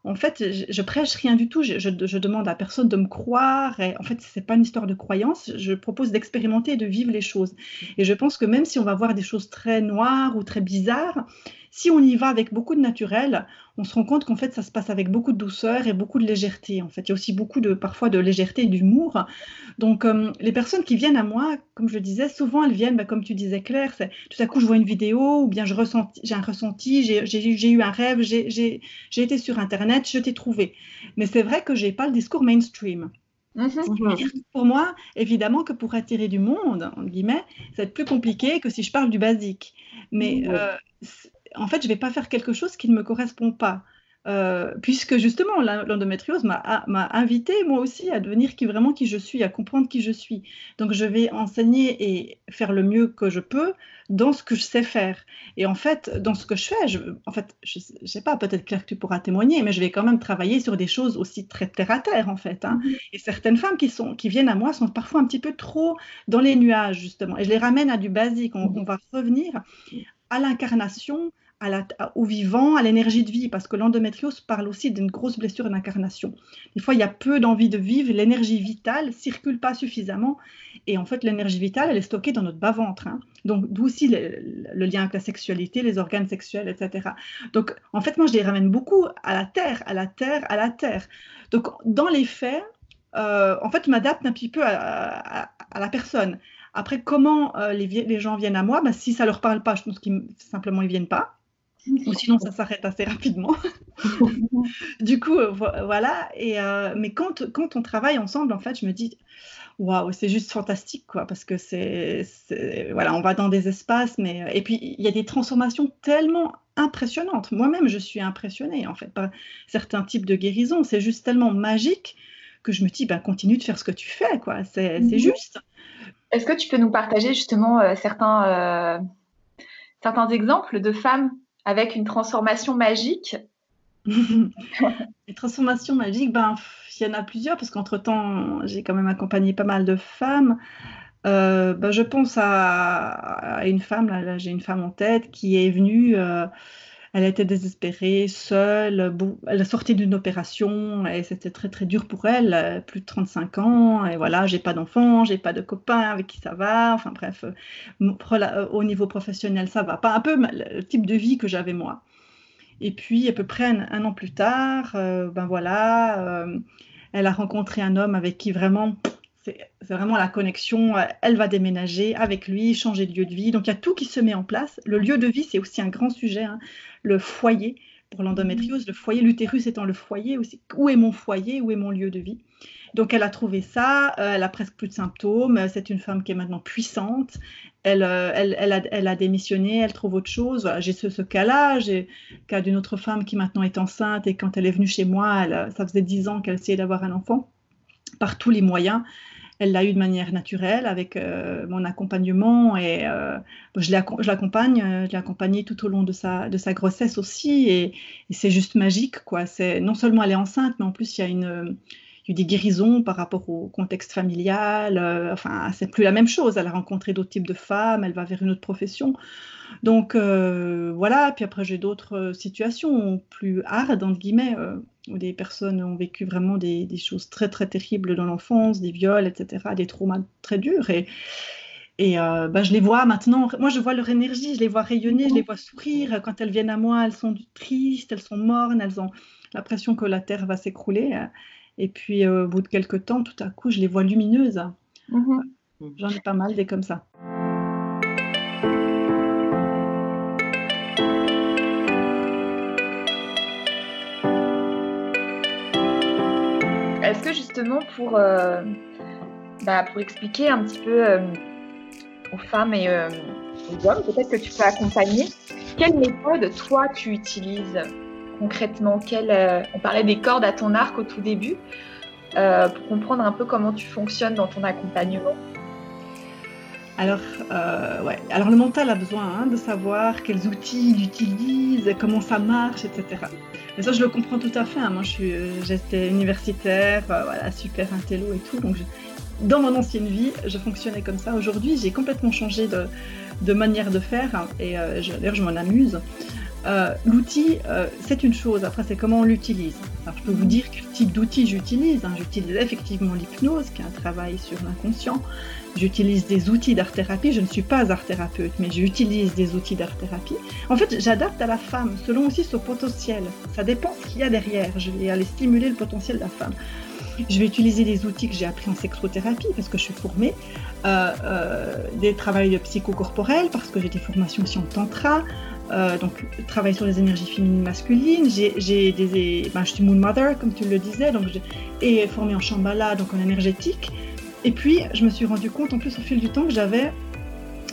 En fait, je, prêche rien du tout. Je, demande à personne de me croire. En fait, c'est pas une histoire de croyance. Je propose d'expérimenter et de vivre les choses. Et je pense que même si on va voir des choses très noires ou très bizarres, si on y va avec beaucoup de naturel, on se rend compte qu'en fait, ça se passe avec beaucoup de douceur et beaucoup de légèreté. En fait, il y a aussi beaucoup de, parfois, de légèreté et d'humour. Donc, euh, les personnes qui viennent à moi, comme je le disais, souvent elles viennent, bah, comme tu disais Claire, c'est tout à coup je vois une vidéo ou bien je j'ai un ressenti, j'ai eu un rêve, j'ai été sur Internet, je t'ai trouvé. Mais c'est vrai que j'ai pas le discours mainstream. Mm-hmm. Pour moi, évidemment que pour attirer du monde, en guillemets, ça va être plus compliqué que si je parle du basique. Mais euh, en fait, je ne vais pas faire quelque chose qui ne me correspond pas. Euh, puisque justement l'endométriose m'a invité moi aussi à devenir qui vraiment qui je suis, à comprendre qui je suis. Donc je vais enseigner et faire le mieux que je peux dans ce que je sais faire. Et en fait, dans ce que je fais, je, en fait, je, ne sais pas, peut-être Claire que tu pourras témoigner, mais je vais quand même travailler sur des choses aussi très terre à terre en fait. Hein. Mm-hmm. Et certaines femmes qui sont qui viennent à moi sont parfois un petit peu trop dans les nuages justement. Et je les ramène à du basique. On, mm-hmm. on va revenir à l'incarnation, au vivant, à l'énergie de vie, parce que l'endométriose parle aussi d'une grosse blessure d'incarnation. Des fois, il y a peu d'envie de vivre, l'énergie vitale circule pas suffisamment, et en fait, l'énergie vitale, elle est stockée dans notre bas-ventre. Hein. Donc, d'où aussi le, lien avec la sexualité, les organes sexuels, etc. Donc, en fait, moi, je les ramène beaucoup à la terre, à la terre, à la terre. Donc, dans les faits, euh, en fait, je m'adapte un petit peu à, la personne. Après, comment euh, les, gens viennent à moi? Ben, Si ça leur parle pas, je pense qu'ils simplement ils viennent pas ou sinon ça s'arrête assez rapidement. du coup, euh, voilà. Et, euh, mais quand, quand on travaille ensemble, en fait, je me dis, waouh, c'est juste fantastique, quoi, parce que c'est, voilà, on va dans des espaces, mais et puis il y a des transformations tellement impressionnantes. Moi-même, je suis impressionnée en fait par certains types de guérisons. C'est juste tellement magique que je me dis, ben, continue de faire ce que tu fais, quoi. C'est, mhm. juste. Est-ce que tu peux nous partager justement euh, certains, certains exemples de femmes avec une transformation magique Les transformations magiques, ben, il y en a plusieurs, parce qu'entre-temps, j'ai quand même accompagné pas mal de femmes. Euh, ben, je pense à, une femme, là, j'ai une femme en tête, qui est venue, euh, elle était désespérée, seule, elle a sorti d'une opération et c'était très très dur pour elle, euh, plus de 35 ans, et voilà, j'ai pas d'enfant, j'ai pas de copain avec qui ça va, enfin bref, euh, euh, au niveau professionnel ça va pas, un peu le type de vie que j'avais moi. Et puis à peu près un, an plus tard, ben voilà, elle a rencontré un homme avec qui vraiment c'est vraiment la connexion. Elle va déménager avec lui, changer de lieu de vie. Donc il y a tout qui se met en place. Le lieu de vie, c'est aussi un grand sujet. Hein. Le foyer pour l'endométriose, le foyer, l'utérus étant le foyer aussi. Où est mon foyer Où est mon lieu de vie donc elle a trouvé ça, euh, elle a presque plus de symptômes, c'est une femme qui est maintenant puissante, elle, euh, elle, a, démissionné, elle trouve autre chose. J'ai ce, cas-là, j'ai le cas d'une autre femme qui maintenant est enceinte et quand elle est venue chez moi, ça faisait dix ans qu'elle essayait d'avoir un enfant par tous les moyens. Elle l'a eu de manière naturelle avec euh, mon accompagnement et euh, je l'accompagne, euh, je l'ai accompagnée tout au long de sa, grossesse aussi et, c'est juste magique quoi. C'est non seulement elle est enceinte, mais en plus il y a une eu des guérisons par rapport au contexte familial. enfin, c'est plus la même chose. Elle a rencontré d'autres types de femmes. Elle va vers une autre profession. Donc voilà. Puis après, j'ai d'autres situations plus hard entre guillemets où des personnes ont vécu vraiment des, choses très très terribles dans l'enfance, des viols, etc., des traumas très durs. Et, et euh, bah, je les vois maintenant, moi je vois leur énergie, je les vois rayonner, je les vois sourire. Quand elles viennent à moi, elles sont tristes, elles sont mornes, elles ont l'impression que la terre va s'écrouler. Et puis euh, au bout de quelques temps, tout à coup, je les vois lumineuses. Mm-hmm. J'en ai pas mal des comme ça. Est-ce que justement pour, euh, bah, pour expliquer un petit peu euh, aux femmes et aux hommes, peut-être que tu peux accompagner, quelle méthode toi tu utilises? Concrètement On parlait des cordes à ton arc au tout début, pour comprendre un peu comment tu fonctionnes dans ton accompagnement. Alors. Alors le mental a besoin hein, de savoir quels outils il utilise, comment ça marche, etc. Mais ça, je le comprends tout à fait. Hein. Moi, euh, j'étais universitaire, euh, voilà, super intello et tout. Donc, dans mon ancienne vie, je fonctionnais comme ça. Aujourd'hui, j'ai complètement changé de, manière de faire. Hein, et euh, d'ailleurs, je m'en amuse. L'outil, c'est une chose. Après, c'est comment on l'utilise. Alors, je peux vous dire quel type d'outil j'utilise. Hein. J'utilise effectivement l'hypnose, qui est un travail sur l'inconscient. J'utilise des outils d'art-thérapie. Je ne suis pas art-thérapeute, mais j'utilise des outils d'art-thérapie. En fait, j'adapte à la femme selon aussi son potentiel. Ça dépend ce qu'il y a derrière. Je vais aller stimuler le potentiel de la femme. Je vais utiliser des outils que j'ai appris en sexothérapie parce que je suis formée, euh, euh, des travails psychocorporels parce que j'ai des formations aussi en tantra, euh, donc travailler sur les énergies féminines masculines. J'ai des, ben, je suis moon mother comme tu le disais, donc et formée en shambhala, donc en énergétique. Et puis, je me suis rendu compte, en plus, au fil du temps, que j'avais.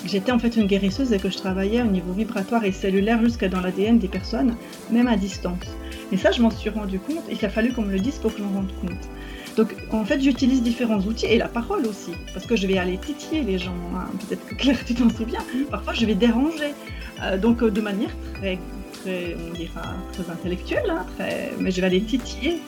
J'étais en fait une guérisseuse et que je travaillais au niveau vibratoire et cellulaire jusqu'à dans l'ADN des personnes, même à distance. Et ça, je m'en suis rendu compte et il a fallu qu'on me le dise pour que je m'en rende compte. Donc, en fait, j'utilise différents outils et la parole aussi, parce que je vais aller titiller les gens. Hein. Peut-être que Claire, tu t'en souviens. Parfois, je vais déranger. Euh, donc, euh, de manière très très, on dira, très intellectuelle, hein, très, mais je vais aller titiller,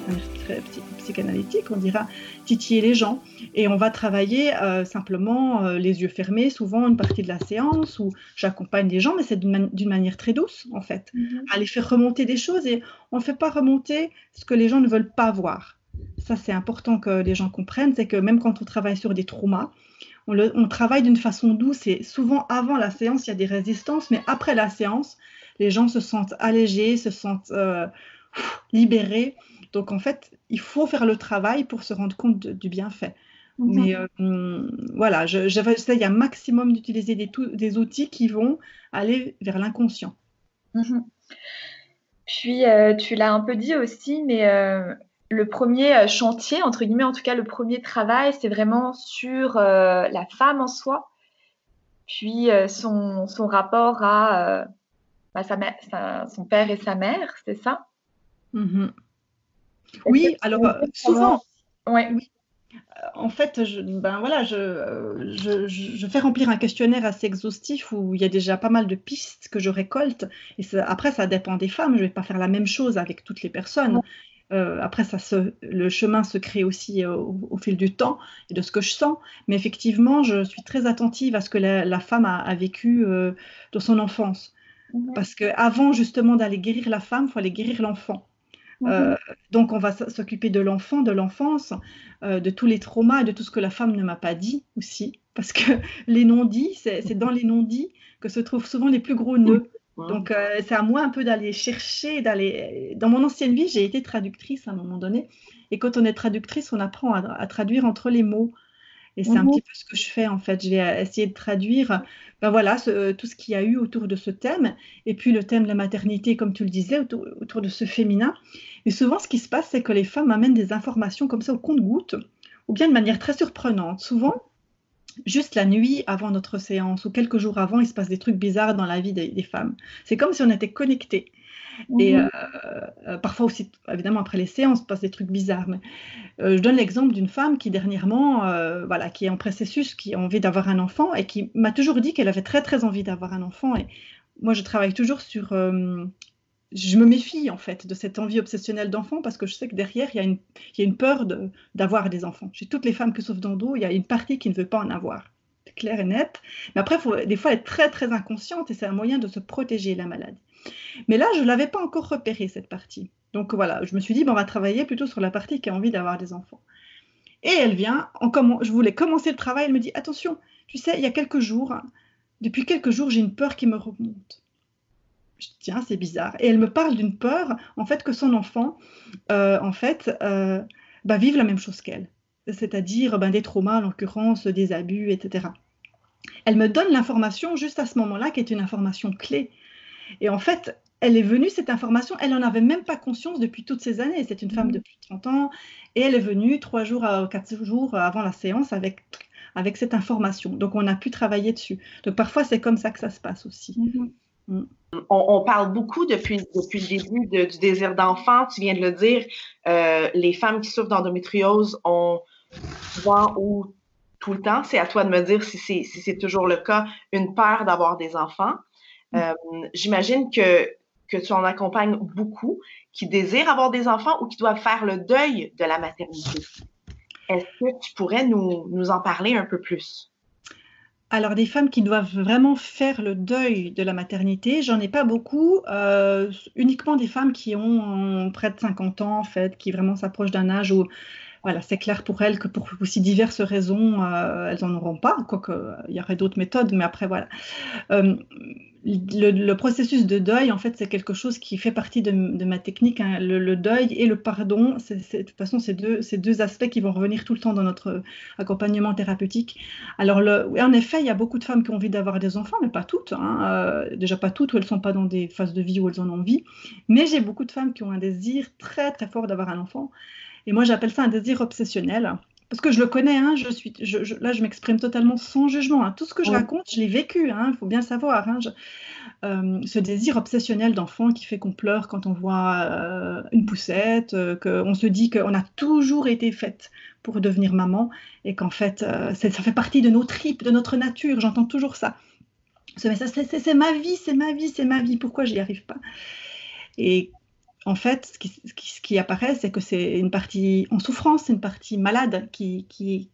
très psychanalytique, on dira titiller les gens. Et on va travailler euh, simplement euh, les yeux fermés, souvent une partie de la séance où j'accompagne des gens, mais c'est d'une manière très douce, en fait, mm-hmm. à les faire remonter des choses et on ne fait pas remonter ce que les gens ne veulent pas voir. Ça, c'est important que les gens comprennent, c'est que même quand on travaille sur des traumas, on, travaille d'une façon douce et souvent avant la séance, il y a des résistances, mais après la séance, les gens se sentent allégés, se sentent euh, libérés. Donc en fait, il faut faire le travail pour se rendre compte du bienfait. Mhm. Mais euh, voilà, j'essaye un maximum d'utiliser des, des, outils qui vont aller vers l'inconscient. Mhm. Puis, euh, tu l'as un peu dit aussi, mais le premier euh, chantier, entre guillemets, en tout cas le premier travail, c'est vraiment sur euh, la femme en soi, puis euh, son, son, rapport à bah, sa son père et sa mère, c'est ça? Mm-hmm. Oui, alors souvent, ouais. oui. En fait, je, ben voilà, je, je, je, fais remplir un questionnaire assez exhaustif où il y a déjà pas mal de pistes que je récolte. Et après, ça dépend des femmes. Je ne vais pas faire la même chose avec toutes les personnes. Euh, après, ça le chemin se crée aussi euh, au, fil du temps et de ce que je sens. Mais effectivement, je suis très attentive à ce que la, femme a, vécu euh, dans son enfance. Parce qu'avant justement d'aller guérir la femme, il faut aller guérir l'enfant. Donc, on va s'occuper de l'enfant, de l'enfance, de tous les traumas et de tout ce que la femme ne m'a pas dit aussi. Parce que les non-dits, c'est dans les non-dits que se trouvent souvent les plus gros nœuds. Donc, euh, c'est à moi un peu d'aller chercher, d'aller. Dans mon ancienne vie, j'ai été traductrice à un moment donné. Et quand on est traductrice, on apprend à, traduire entre les mots. Et c'est un mhm. petit peu ce que je fais en fait. J'ai essayé de traduire ben voilà, tout ce qu'il y a eu autour de ce thème. Et puis le thème de la maternité, comme tu le disais, autour, autour de ce féminin. Et souvent, ce qui se passe, c'est que les femmes amènent des informations comme ça au compte-gouttes, ou bien de manière très surprenante. Souvent, juste la nuit avant notre séance ou quelques jours avant, il se passe des trucs bizarres dans la vie des, femmes. C'est comme si on était connectés. Et mhm. euh, euh, parfois aussi, évidemment, après les séances, il se passe des trucs bizarres. Mais, euh, je donne l'exemple d'une femme qui dernièrement, voilà, qui est en processus, qui a envie d'avoir un enfant et qui m'a toujours dit qu'elle avait très très envie d'avoir un enfant. Et moi, je travaille toujours sur je me méfie en fait de cette envie obsessionnelle d'enfant parce que je sais que derrière, il y a une, peur d'avoir des enfants. Chez toutes les femmes qui souffrent d'endo, il y a une partie qui ne veut pas en avoir. Clair et net. Mais après, il faut des fois être très très inconsciente et c'est un moyen de se protéger la maladie. Mais là, je ne l'avais pas encore repéré cette partie. Donc voilà, je me suis dit, on va travailler plutôt sur la partie qui a envie d'avoir des enfants. Et elle vient, en je voulais commencer le travail, elle me dit, attention, tu sais, il y a quelques jours, depuis quelques jours, j'ai une peur qui me remonte je tiens, c'est bizarre. Et elle me parle d'une peur, en fait, que son enfant, euh, en fait, euh, bah, vive la même chose qu'elle, c'est-à-dire ben, des traumas, en l'occurrence des abus, etc. Elle me donne l'information juste à ce moment-là, qui est une information clé. Et en fait, elle est venue, cette information, elle n'en avait même pas conscience depuis toutes ces années. C'est une femme mmh. de plus de 30 ans, et elle est venue trois jours, quatre jours avant la séance avec avec cette information. Donc, on a pu travailler dessus. Donc, parfois, c'est comme ça que ça se passe aussi. Mmh. Mm. On, parle beaucoup depuis, depuis le début du désir d'enfant. Tu viens de le dire, euh, les femmes qui souffrent d'endométriose ont souvent ou tout le temps, c'est à toi de me dire si c'est si toujours le cas, une peur d'avoir des enfants. Mm. Euh, j'imagine que, que tu en accompagnes beaucoup qui désirent avoir des enfants ou qui doivent faire le deuil de la maternité. Est-ce que tu pourrais nous, nous en parler un peu plus? Alors, des femmes qui doivent vraiment faire le deuil de la maternité, j'en ai pas beaucoup. Euh, uniquement des femmes qui ont près de 50 ans, en fait, qui vraiment s'approchent d'un âge où voilà, c'est clair pour elles que pour aussi diverses raisons, euh, elles n'en auront pas, quoique il y aurait d'autres méthodes, mais après, voilà. Euh, le, processus de deuil, en fait, c'est quelque chose qui fait partie de, ma technique. Hein. Le, deuil et le pardon, de toute façon, c'est deux, aspects qui vont revenir tout le temps dans notre accompagnement thérapeutique. Alors, en effet, il y a beaucoup de femmes qui ont envie d'avoir des enfants, mais pas toutes. Hein. Euh, déjà pas toutes, où elles ne sont pas dans des phases de vie où elles en ont envie. Mais j'ai beaucoup de femmes qui ont un désir très, très fort d'avoir un enfant. Et moi, j'appelle ça un désir obsessionnel parce que je le connais, hein, je suis, je, là je m'exprime totalement sans jugement. Hein. Tout ce que je raconte, je l'ai vécu, hein, il faut bien savoir. Hein, euh, ce désir obsessionnel d'enfant qui fait qu'on pleure quand on voit euh, une poussette, euh, qu'on se dit qu'on a toujours été faite pour devenir maman et qu'en fait ça fait partie de nos tripes, de notre nature, j'entends toujours ça. ce message, c'est ma vie, c'est ma vie, c'est ma vie, pourquoi j'y arrive pas? Et en fait, ce qui, apparaît, c'est que c'est une partie en souffrance, une partie malade qui,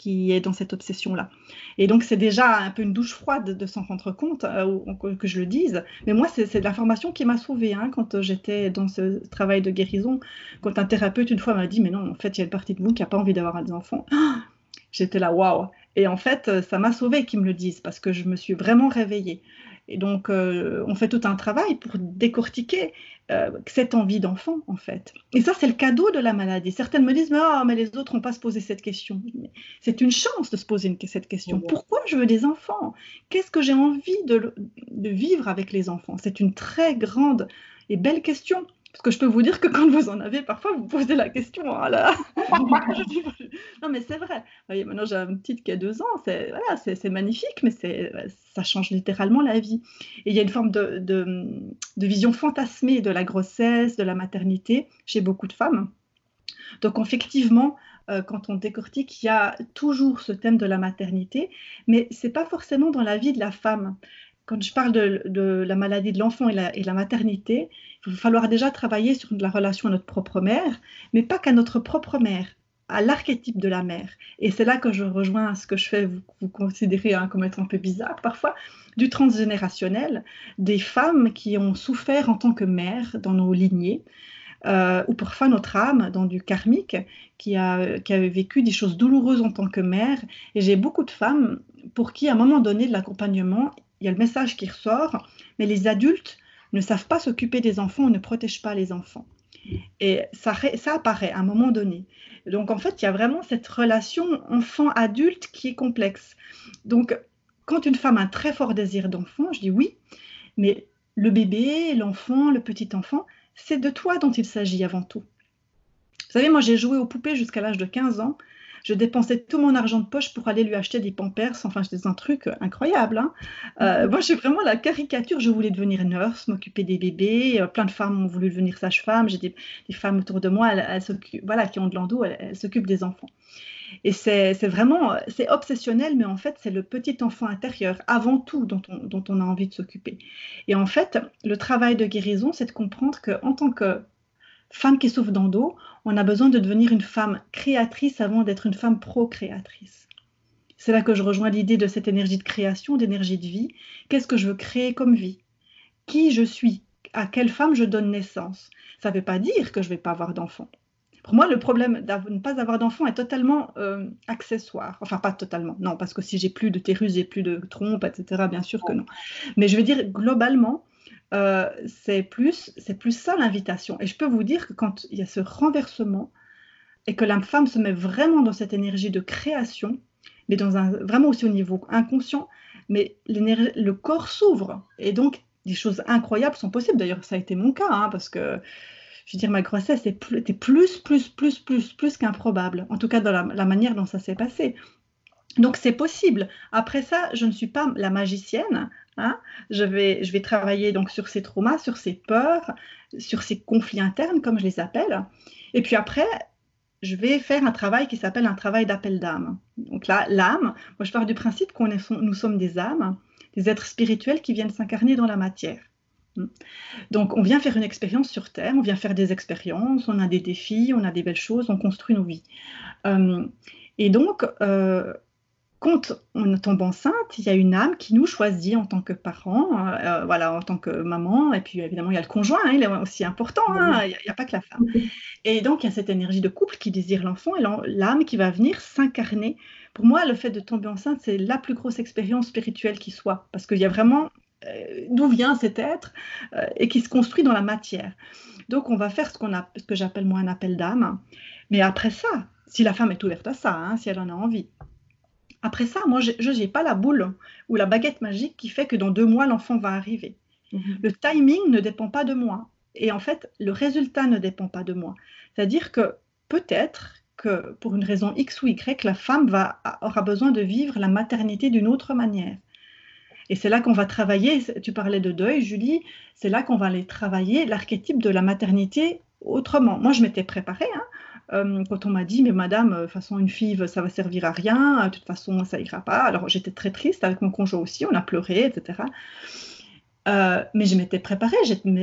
est dans cette obsession-là. Et donc, c'est déjà un peu une douche froide de s'en rendre compte, euh, que je le dise. Mais moi, c'est de l'information qui m'a sauvée hein, quand j'étais dans ce travail de guérison. Quand un thérapeute, une fois, m'a dit Mais non, en fait, il y a une partie de vous qui n'a pas envie d'avoir des enfants. J'étais là, waouh Et en fait, ça m'a sauvée qu'ils me le disent parce que je me suis vraiment réveillée. Et donc, euh, on fait tout un travail pour décortiquer euh, cette envie d'enfant, en fait. Et ça, c'est le cadeau de la maladie. Certaines me disent, mais, ah, mais les autres n'ont pas se poser cette question. C'est une chance de se poser cette question. Pourquoi je veux des enfants? Qu'est-ce que j'ai envie de, de vivre avec les enfants? C'est une très grande et belle question. Parce que je peux vous dire que quand vous en avez, parfois vous posez la question. Oh non, mais c'est vrai. Maintenant j'ai une petite qui a deux ans. C'est voilà, magnifique, mais ça change littéralement la vie. Et il y a une forme de, de, vision fantasmée de la grossesse, de la maternité chez beaucoup de femmes. Donc effectivement, euh, quand on décortique, il y a toujours ce thème de la maternité, mais c'est pas forcément dans la vie de la femme quand je parle de, la maladie de l'enfant et la, maternité, il va falloir déjà travailler sur la relation à notre propre mère, mais pas qu'à notre propre mère, à l'archétype de la mère. Et c'est là que je rejoins ce que je fais, vous, vous considérez hein, comme être un peu bizarre parfois, du transgénérationnel, des femmes qui ont souffert en tant que mère dans nos lignées, euh, ou parfois notre âme dans du karmique qui a, qui a vécu des choses douloureuses en tant que mère. Et j'ai beaucoup de femmes pour qui, à un moment donné de l'accompagnement, il y a le message qui ressort, mais les adultes ne savent pas s'occuper des enfants ne protègent pas les enfants. Et ça, ça apparaît à un moment donné. Donc en fait, il y a vraiment cette relation enfant-adulte qui est complexe. Donc quand une femme a un très fort désir d'enfant, je dis oui, mais le bébé, l'enfant, le petit enfant, c'est de toi dont il s'agit avant tout. Vous savez, moi j'ai joué aux poupées jusqu'à l'âge de 15 ans je dépensais tout mon argent de poche pour aller lui acheter des pampers. Enfin, c'était un truc incroyable. Hein. Euh, moi, j'ai vraiment la caricature. Je voulais devenir nurse, m'occuper des bébés. Euh, plein de femmes ont voulu devenir sage-femme. J'ai des, femmes autour de moi, elles, voilà, qui ont de l'endo, elles, s'occupent des enfants. Et c'est vraiment, c'est obsessionnel, mais en fait, c'est le petit enfant intérieur, avant tout, dont on, dont on a envie de s'occuper. Et en fait, le travail de guérison, c'est de comprendre qu'en tant que femme qui souffre d'endo, on a besoin de devenir une femme créatrice avant d'être une femme procréatrice. C'est là que je rejoins l'idée de cette énergie de création, d'énergie de vie. Qu'est-ce que je veux créer comme vie? Qui je suis? À quelle femme je donne naissance? Ça ne veut pas dire que je ne vais pas avoir d'enfant. Pour moi, le problème de ne pas avoir d'enfant est totalement euh, accessoire. Enfin, pas totalement, non, parce que si j'ai plus de terrus et plus de trompes, etc., bien sûr que non. Mais je veux dire, globalement, euh, c'est plus, c'est plus ça l'invitation. Et je peux vous dire que quand il y a ce renversement et que la femme se met vraiment dans cette énergie de création, mais dans un, vraiment aussi au niveau inconscient, mais le corps s'ouvre et donc des choses incroyables sont possibles. D'ailleurs, ça a été mon cas, hein, parce que je veux dire, ma grossesse était plus, plus, plus, plus, plus qu'improbable, en tout cas dans la manière dont ça s'est passé. Donc c'est possible. Après ça, je ne suis pas la magicienne. Hein. je, vais, je vais travailler donc sur ces traumas, sur ces peurs, sur ces conflits internes, comme je les appelle. Et puis après, je vais faire un travail qui s'appelle un travail d'appel d'âme. Donc là, l'âme, moi je pars du principe qu'on est, nous sommes des âmes, des êtres spirituels qui viennent s'incarner dans la matière. Donc on vient faire une expérience sur Terre, on vient faire des expériences, on a des défis, on a des belles choses, on construit nos vies. Euh, et donc, euh, quand on tombe enceinte, il y a une âme qui nous choisit en tant que parent, euh, euh, voilà, en tant que maman, et puis évidemment il y a le conjoint, hein, il est aussi important, hein, il n'y a, pas que la femme. Et donc il y a cette énergie de couple qui désire l'enfant et l'âme qui va venir s'incarner. Pour moi, le fait de tomber enceinte, c'est la plus grosse expérience spirituelle qui soit, parce qu'il y a vraiment euh, d'où vient cet être et qui se construit dans la matière. Donc on va faire ce, qu'on a, ce que j'appelle moi un appel d'âme, mais après ça, si la femme est ouverte à ça, hein, si elle en a envie. Après ça, moi, je n'ai pas la boule ou la baguette magique qui fait que dans deux mois, l'enfant va arriver. Mhm. Le timing ne dépend pas de moi. Et en fait, le résultat ne dépend pas de moi. C'est-à-dire que peut-être que pour une raison X ou Y, la femme va, aura besoin de vivre la maternité d'une autre manière. Et c'est là qu'on va travailler, tu parlais de deuil, Julie, c'est là qu'on va aller travailler l'archétype de la maternité autrement. Moi, je m'étais préparée. Hein. Euh, quand on m'a dit, mais madame, de toute façon, une fille, ça va servir à rien, de toute façon, ça ira pas. Alors j'étais très triste avec mon conjoint aussi, on a pleuré, etc. Euh, mais je m'étais préparée,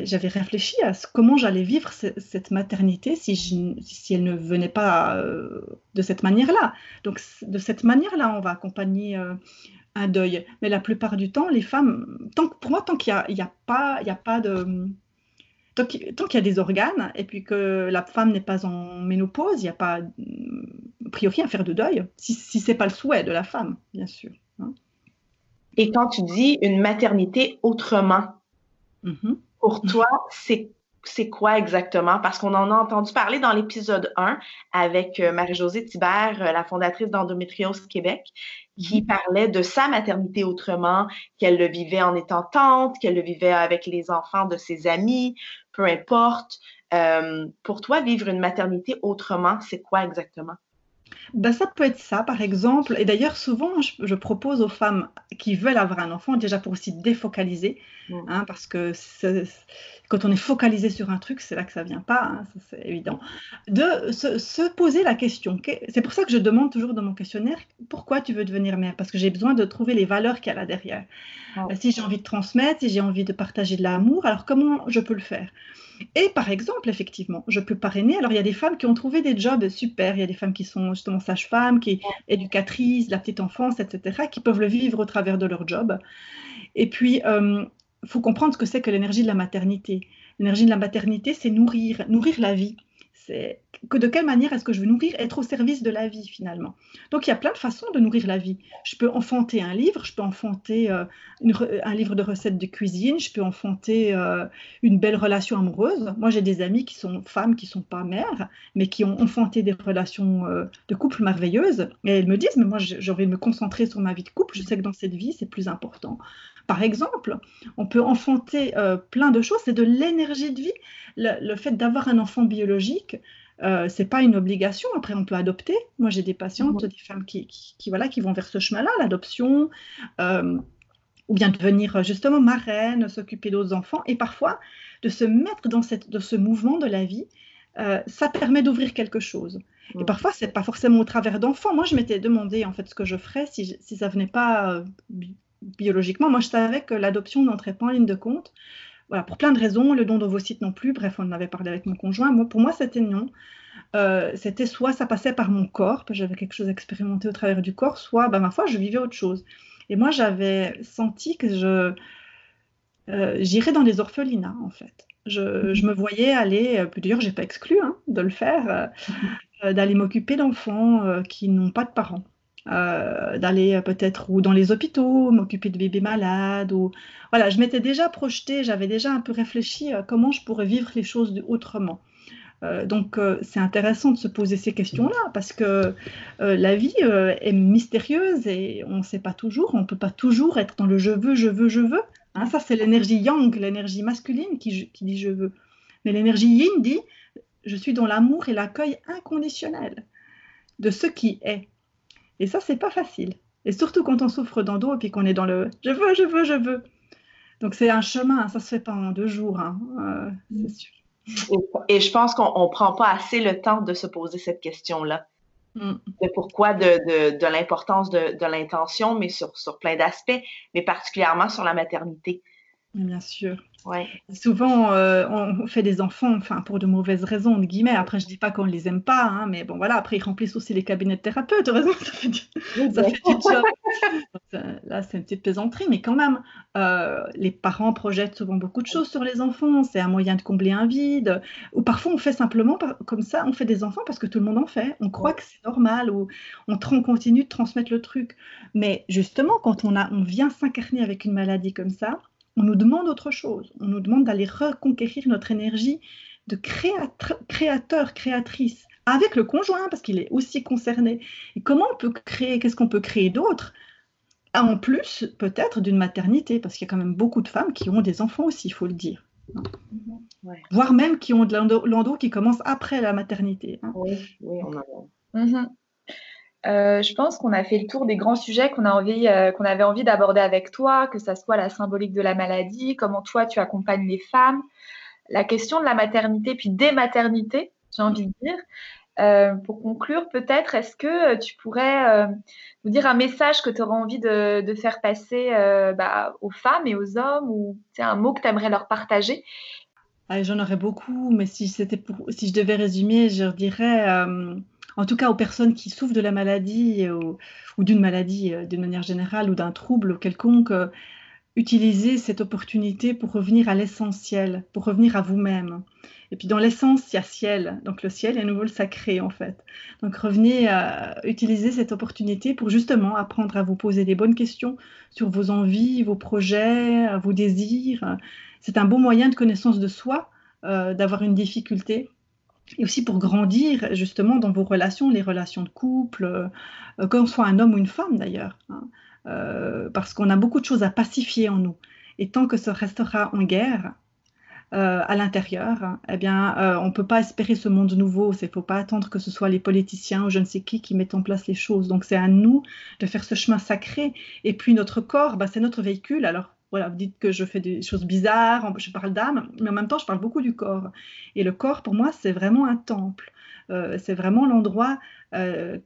j'avais réfléchi à comment j'allais vivre cette maternité si, elle ne venait pas euh, de cette manière-là. Donc de cette manière-là, on va accompagner euh, un deuil. Mais la plupart du temps, les femmes, tant, pour moi, tant qu'il n'y a, pas, a pas de... Tant qu'il y a des organes et puis que la femme n'est pas en ménopause, il n'y a pas, a priori, à faire de deuil, si, si ce n'est pas le souhait de la femme, bien sûr. Hein. Et quand tu dis une maternité autrement, mm-hmm. pour toi, c'est c'est quoi exactement? Parce qu'on en a entendu parler dans l'épisode 1 avec euh, Marie-Josée Thibert, euh, la fondatrice d'Endométriose Québec, qui mm-hmm. parlait de sa maternité autrement, qu'elle le vivait en étant tante, qu'elle le vivait avec les enfants de ses amis, peu importe. Euh, pour toi, vivre une maternité autrement, c'est quoi exactement? Ben, ça peut être ça, par exemple. Et d'ailleurs, souvent, je, propose aux femmes qui veulent avoir un enfant, déjà pour aussi défocaliser, mm. hein, parce que quand on est focalisé sur un truc, c'est là que ça vient pas, hein, c'est évident, de se, poser la question. C'est pour ça que je demande toujours dans mon questionnaire, pourquoi tu veux devenir mère? Parce que j'ai besoin de trouver les valeurs qu'il y a là derrière. Ah. Si j'ai envie de transmettre, si j'ai envie de partager de l'amour, alors comment je peux le faire? Et par exemple, effectivement, je peux parrainer. Alors, il y a des femmes qui ont trouvé des jobs super. Il y a des femmes qui sont justement sages-femmes, qui éducatrices, la petite enfance, etc., qui peuvent le vivre au travers de leur job. Et puis, il euh, faut comprendre ce que c'est que l'énergie de la maternité. L'énergie de la maternité, c'est nourrir, nourrir la vie c'est que de quelle manière est-ce que je veux nourrir, être au service de la vie finalement. Donc il y a plein de façons de nourrir la vie. Je peux enfanter un livre, je peux enfanter euh, un livre de recettes de cuisine, je peux enfanter euh, une belle relation amoureuse. Moi j'ai des amis qui sont femmes qui sont pas mères, mais qui ont enfanté des relations euh, de couple merveilleuses. Et elles me disent, mais moi j'ai envie me concentrer sur ma vie de couple, je sais que dans cette vie c'est plus important. Par exemple, on peut enfanter plein de choses, c'est de l'énergie de vie. le fait d'avoir un enfant biologique, euh, c'est pas une obligation. Après, on peut adopter. Moi, j'ai des patientes, des femmes qui, voilà, qui vont vers ce chemin-là, l'adoption, euh, ou bien devenir justement marraine, s'occuper d'autres enfants. Et parfois, de se mettre dans, cette, ce mouvement de la vie, euh, ça permet d'ouvrir quelque chose. Et parfois, c'est pas forcément au travers d'enfants. Moi, je m'étais demandé en fait ce que je ferais si, si ça venait pas euh, biologiquement. Moi, je savais que l'adoption n'entrait pas en ligne de compte. Voilà, pour plein de raisons, le don d'ovocytes non plus. Bref, on en avait parlé avec mon conjoint. Moi, pour moi, c'était non. Euh, c'était soit ça passait par mon corps, que j'avais quelque chose à expérimenter au travers du corps, soit, bah, ma foi, je vivais autre chose. Et moi, j'avais senti que je euh, j'irais dans des orphelinats, en fait. Je, je me voyais aller, euh, d'ailleurs, j'ai pas exclu hein, de le faire, d'aller m'occuper d'enfants qui n'ont pas de parents. Euh, d'aller peut-être ou dans les hôpitaux, m'occuper de bébés malades. Ou... Voilà, je m'étais déjà projetée, j'avais déjà un peu réfléchi à comment je pourrais vivre les choses autrement. Euh, donc euh, c'est intéressant de se poser ces questions-là parce que la vie est mystérieuse et on ne sait pas toujours, on ne peut pas toujours être dans le je veux, je veux, je veux. Hein, ça c'est l'énergie yang, l'énergie masculine qui, qui, dit je veux. Mais l'énergie yin dit je suis dans l'amour et l'accueil inconditionnel de ce qui est. Et ça, c'est pas facile. Et surtout quand on souffre d'endo et puis qu'on est dans le je veux, je veux, je veux. Donc c'est un chemin, ça se fait pas en deux jours, hein, euh, c'est sûr. Et, je pense qu'on ne prend pas assez le temps de se poser cette question-là. Mm. De pourquoi de, de, l'importance de, de l'intention, mais sur, sur plein d'aspects, mais particulièrement sur la maternité. Bien sûr. Ouais. Souvent, euh, on fait des enfants, enfin pour de mauvaises raisons, de guillemets. Après, je dis pas qu'on ne les aime pas, hein, mais bon, voilà. Après, ils remplissent aussi les cabinets de thérapeutes. Heureusement, ça fait du, ça fait job. Là, c'est une petite plaisanterie, mais quand même, euh, les parents projettent souvent beaucoup de choses sur les enfants. C'est un moyen de combler un vide. Ou parfois, on fait simplement comme ça, on fait des enfants parce que tout le monde en fait. On croit que c'est normal ou on, on continue de transmettre le truc. Mais justement, quand on a, on vient s'incarner avec une maladie comme ça on nous demande autre chose. On nous demande d'aller reconquérir notre énergie de créateur, créatrice, avec le conjoint, parce qu'il est aussi concerné. Et comment on peut créer, qu'est-ce qu'on peut créer d'autre En plus, peut-être d'une maternité, parce qu'il y a quand même beaucoup de femmes qui ont des enfants aussi, il faut le dire. Voire même qui ont de l'endo qui commence après la maternité. Hein. Oui, oui, on a. Mhm. Euh, je pense qu'on a fait le tour des grands sujets euh, qu'on avait envie d'aborder avec toi, que ça soit la symbolique de la maladie, comment toi tu accompagnes les femmes, la question de la maternité puis des maternités, j'ai envie de dire. Euh, pour conclure, peut-être, est-ce que tu pourrais nous dire un message que tu auras envie de, faire passer bah, aux femmes et aux hommes ou un mot que tu aimerais leur partager? Ah, J'en aurais beaucoup, mais si, pour, si je devais résumer, je dirais en tout cas aux personnes qui souffrent de la maladie ou, d'une maladie d'une manière générale ou d'un trouble quelconque, utiliser cette opportunité pour revenir à l'essentiel, pour revenir à vous-même. Et puis dans l'essence, il y a ciel. Donc le ciel est à nouveau le sacré en fait. Donc revenez à utiliser cette opportunité pour justement apprendre à vous poser des bonnes questions sur vos envies, vos projets, vos désirs. C'est un bon moyen de connaissance de soi, euh, d'avoir une difficulté. Et aussi pour grandir justement dans vos relations, les relations de couple, euh, qu'on soit un homme ou une femme d'ailleurs. Hein. Euh, parce qu'on a beaucoup de choses à pacifier en nous. Et tant que ça restera en guerre, euh, à l'intérieur, eh bien, euh, on ne peut pas espérer ce monde nouveau. Il ne faut pas attendre que ce soit les politiciens ou je ne sais qui qui mettent en place les choses. Donc, c'est à nous de faire ce chemin sacré. Et puis, notre corps, bah, c'est notre véhicule. Alors, voilà, vous dites que je fais des choses bizarres, je parle d'âme, mais en même temps, je parle beaucoup du corps. Et le corps, pour moi, c'est vraiment un temple. c'est vraiment l'endroit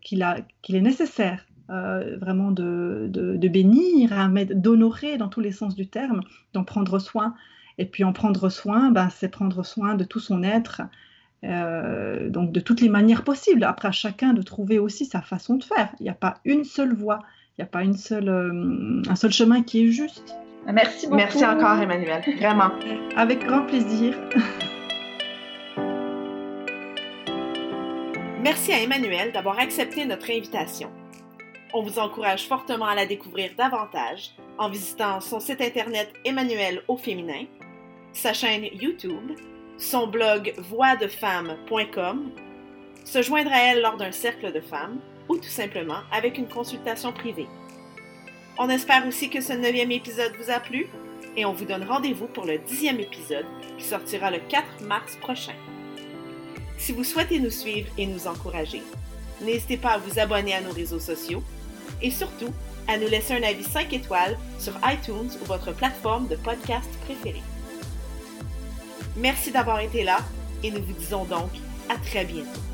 qu'il est nécessaire euh, vraiment de, bénir, hein, d'honorer dans tous les sens du terme, d'en prendre soin. Et puis en prendre soin, ben, c'est prendre soin de tout son être, euh, donc de toutes les manières possibles. Après, à chacun de trouver aussi sa façon de faire. Il n'y a pas une seule voie, il n'y a pas euh, un seul chemin qui est juste. Merci beaucoup. Merci encore, Emmanuel. Vraiment. Avec grand plaisir. Merci à Emmanuel d'avoir accepté notre invitation. On vous encourage fortement à la découvrir davantage en visitant son site internet Emmanuel au féminin, sa chaîne YouTube, son blog voixdefemme.com, se joindre à elle lors d'un cercle de femmes ou tout simplement avec une consultation privée. On espère aussi que ce neuvième épisode vous a plu et on vous donne rendez-vous pour le dixième épisode qui sortira le 4 mars prochain. Si vous souhaitez nous suivre et nous encourager, n'hésitez pas à vous abonner à nos réseaux sociaux et surtout à nous laisser un avis 5 étoiles sur iTunes ou votre plateforme de podcast préférée. Merci d'avoir été là et nous vous disons donc à très bientôt.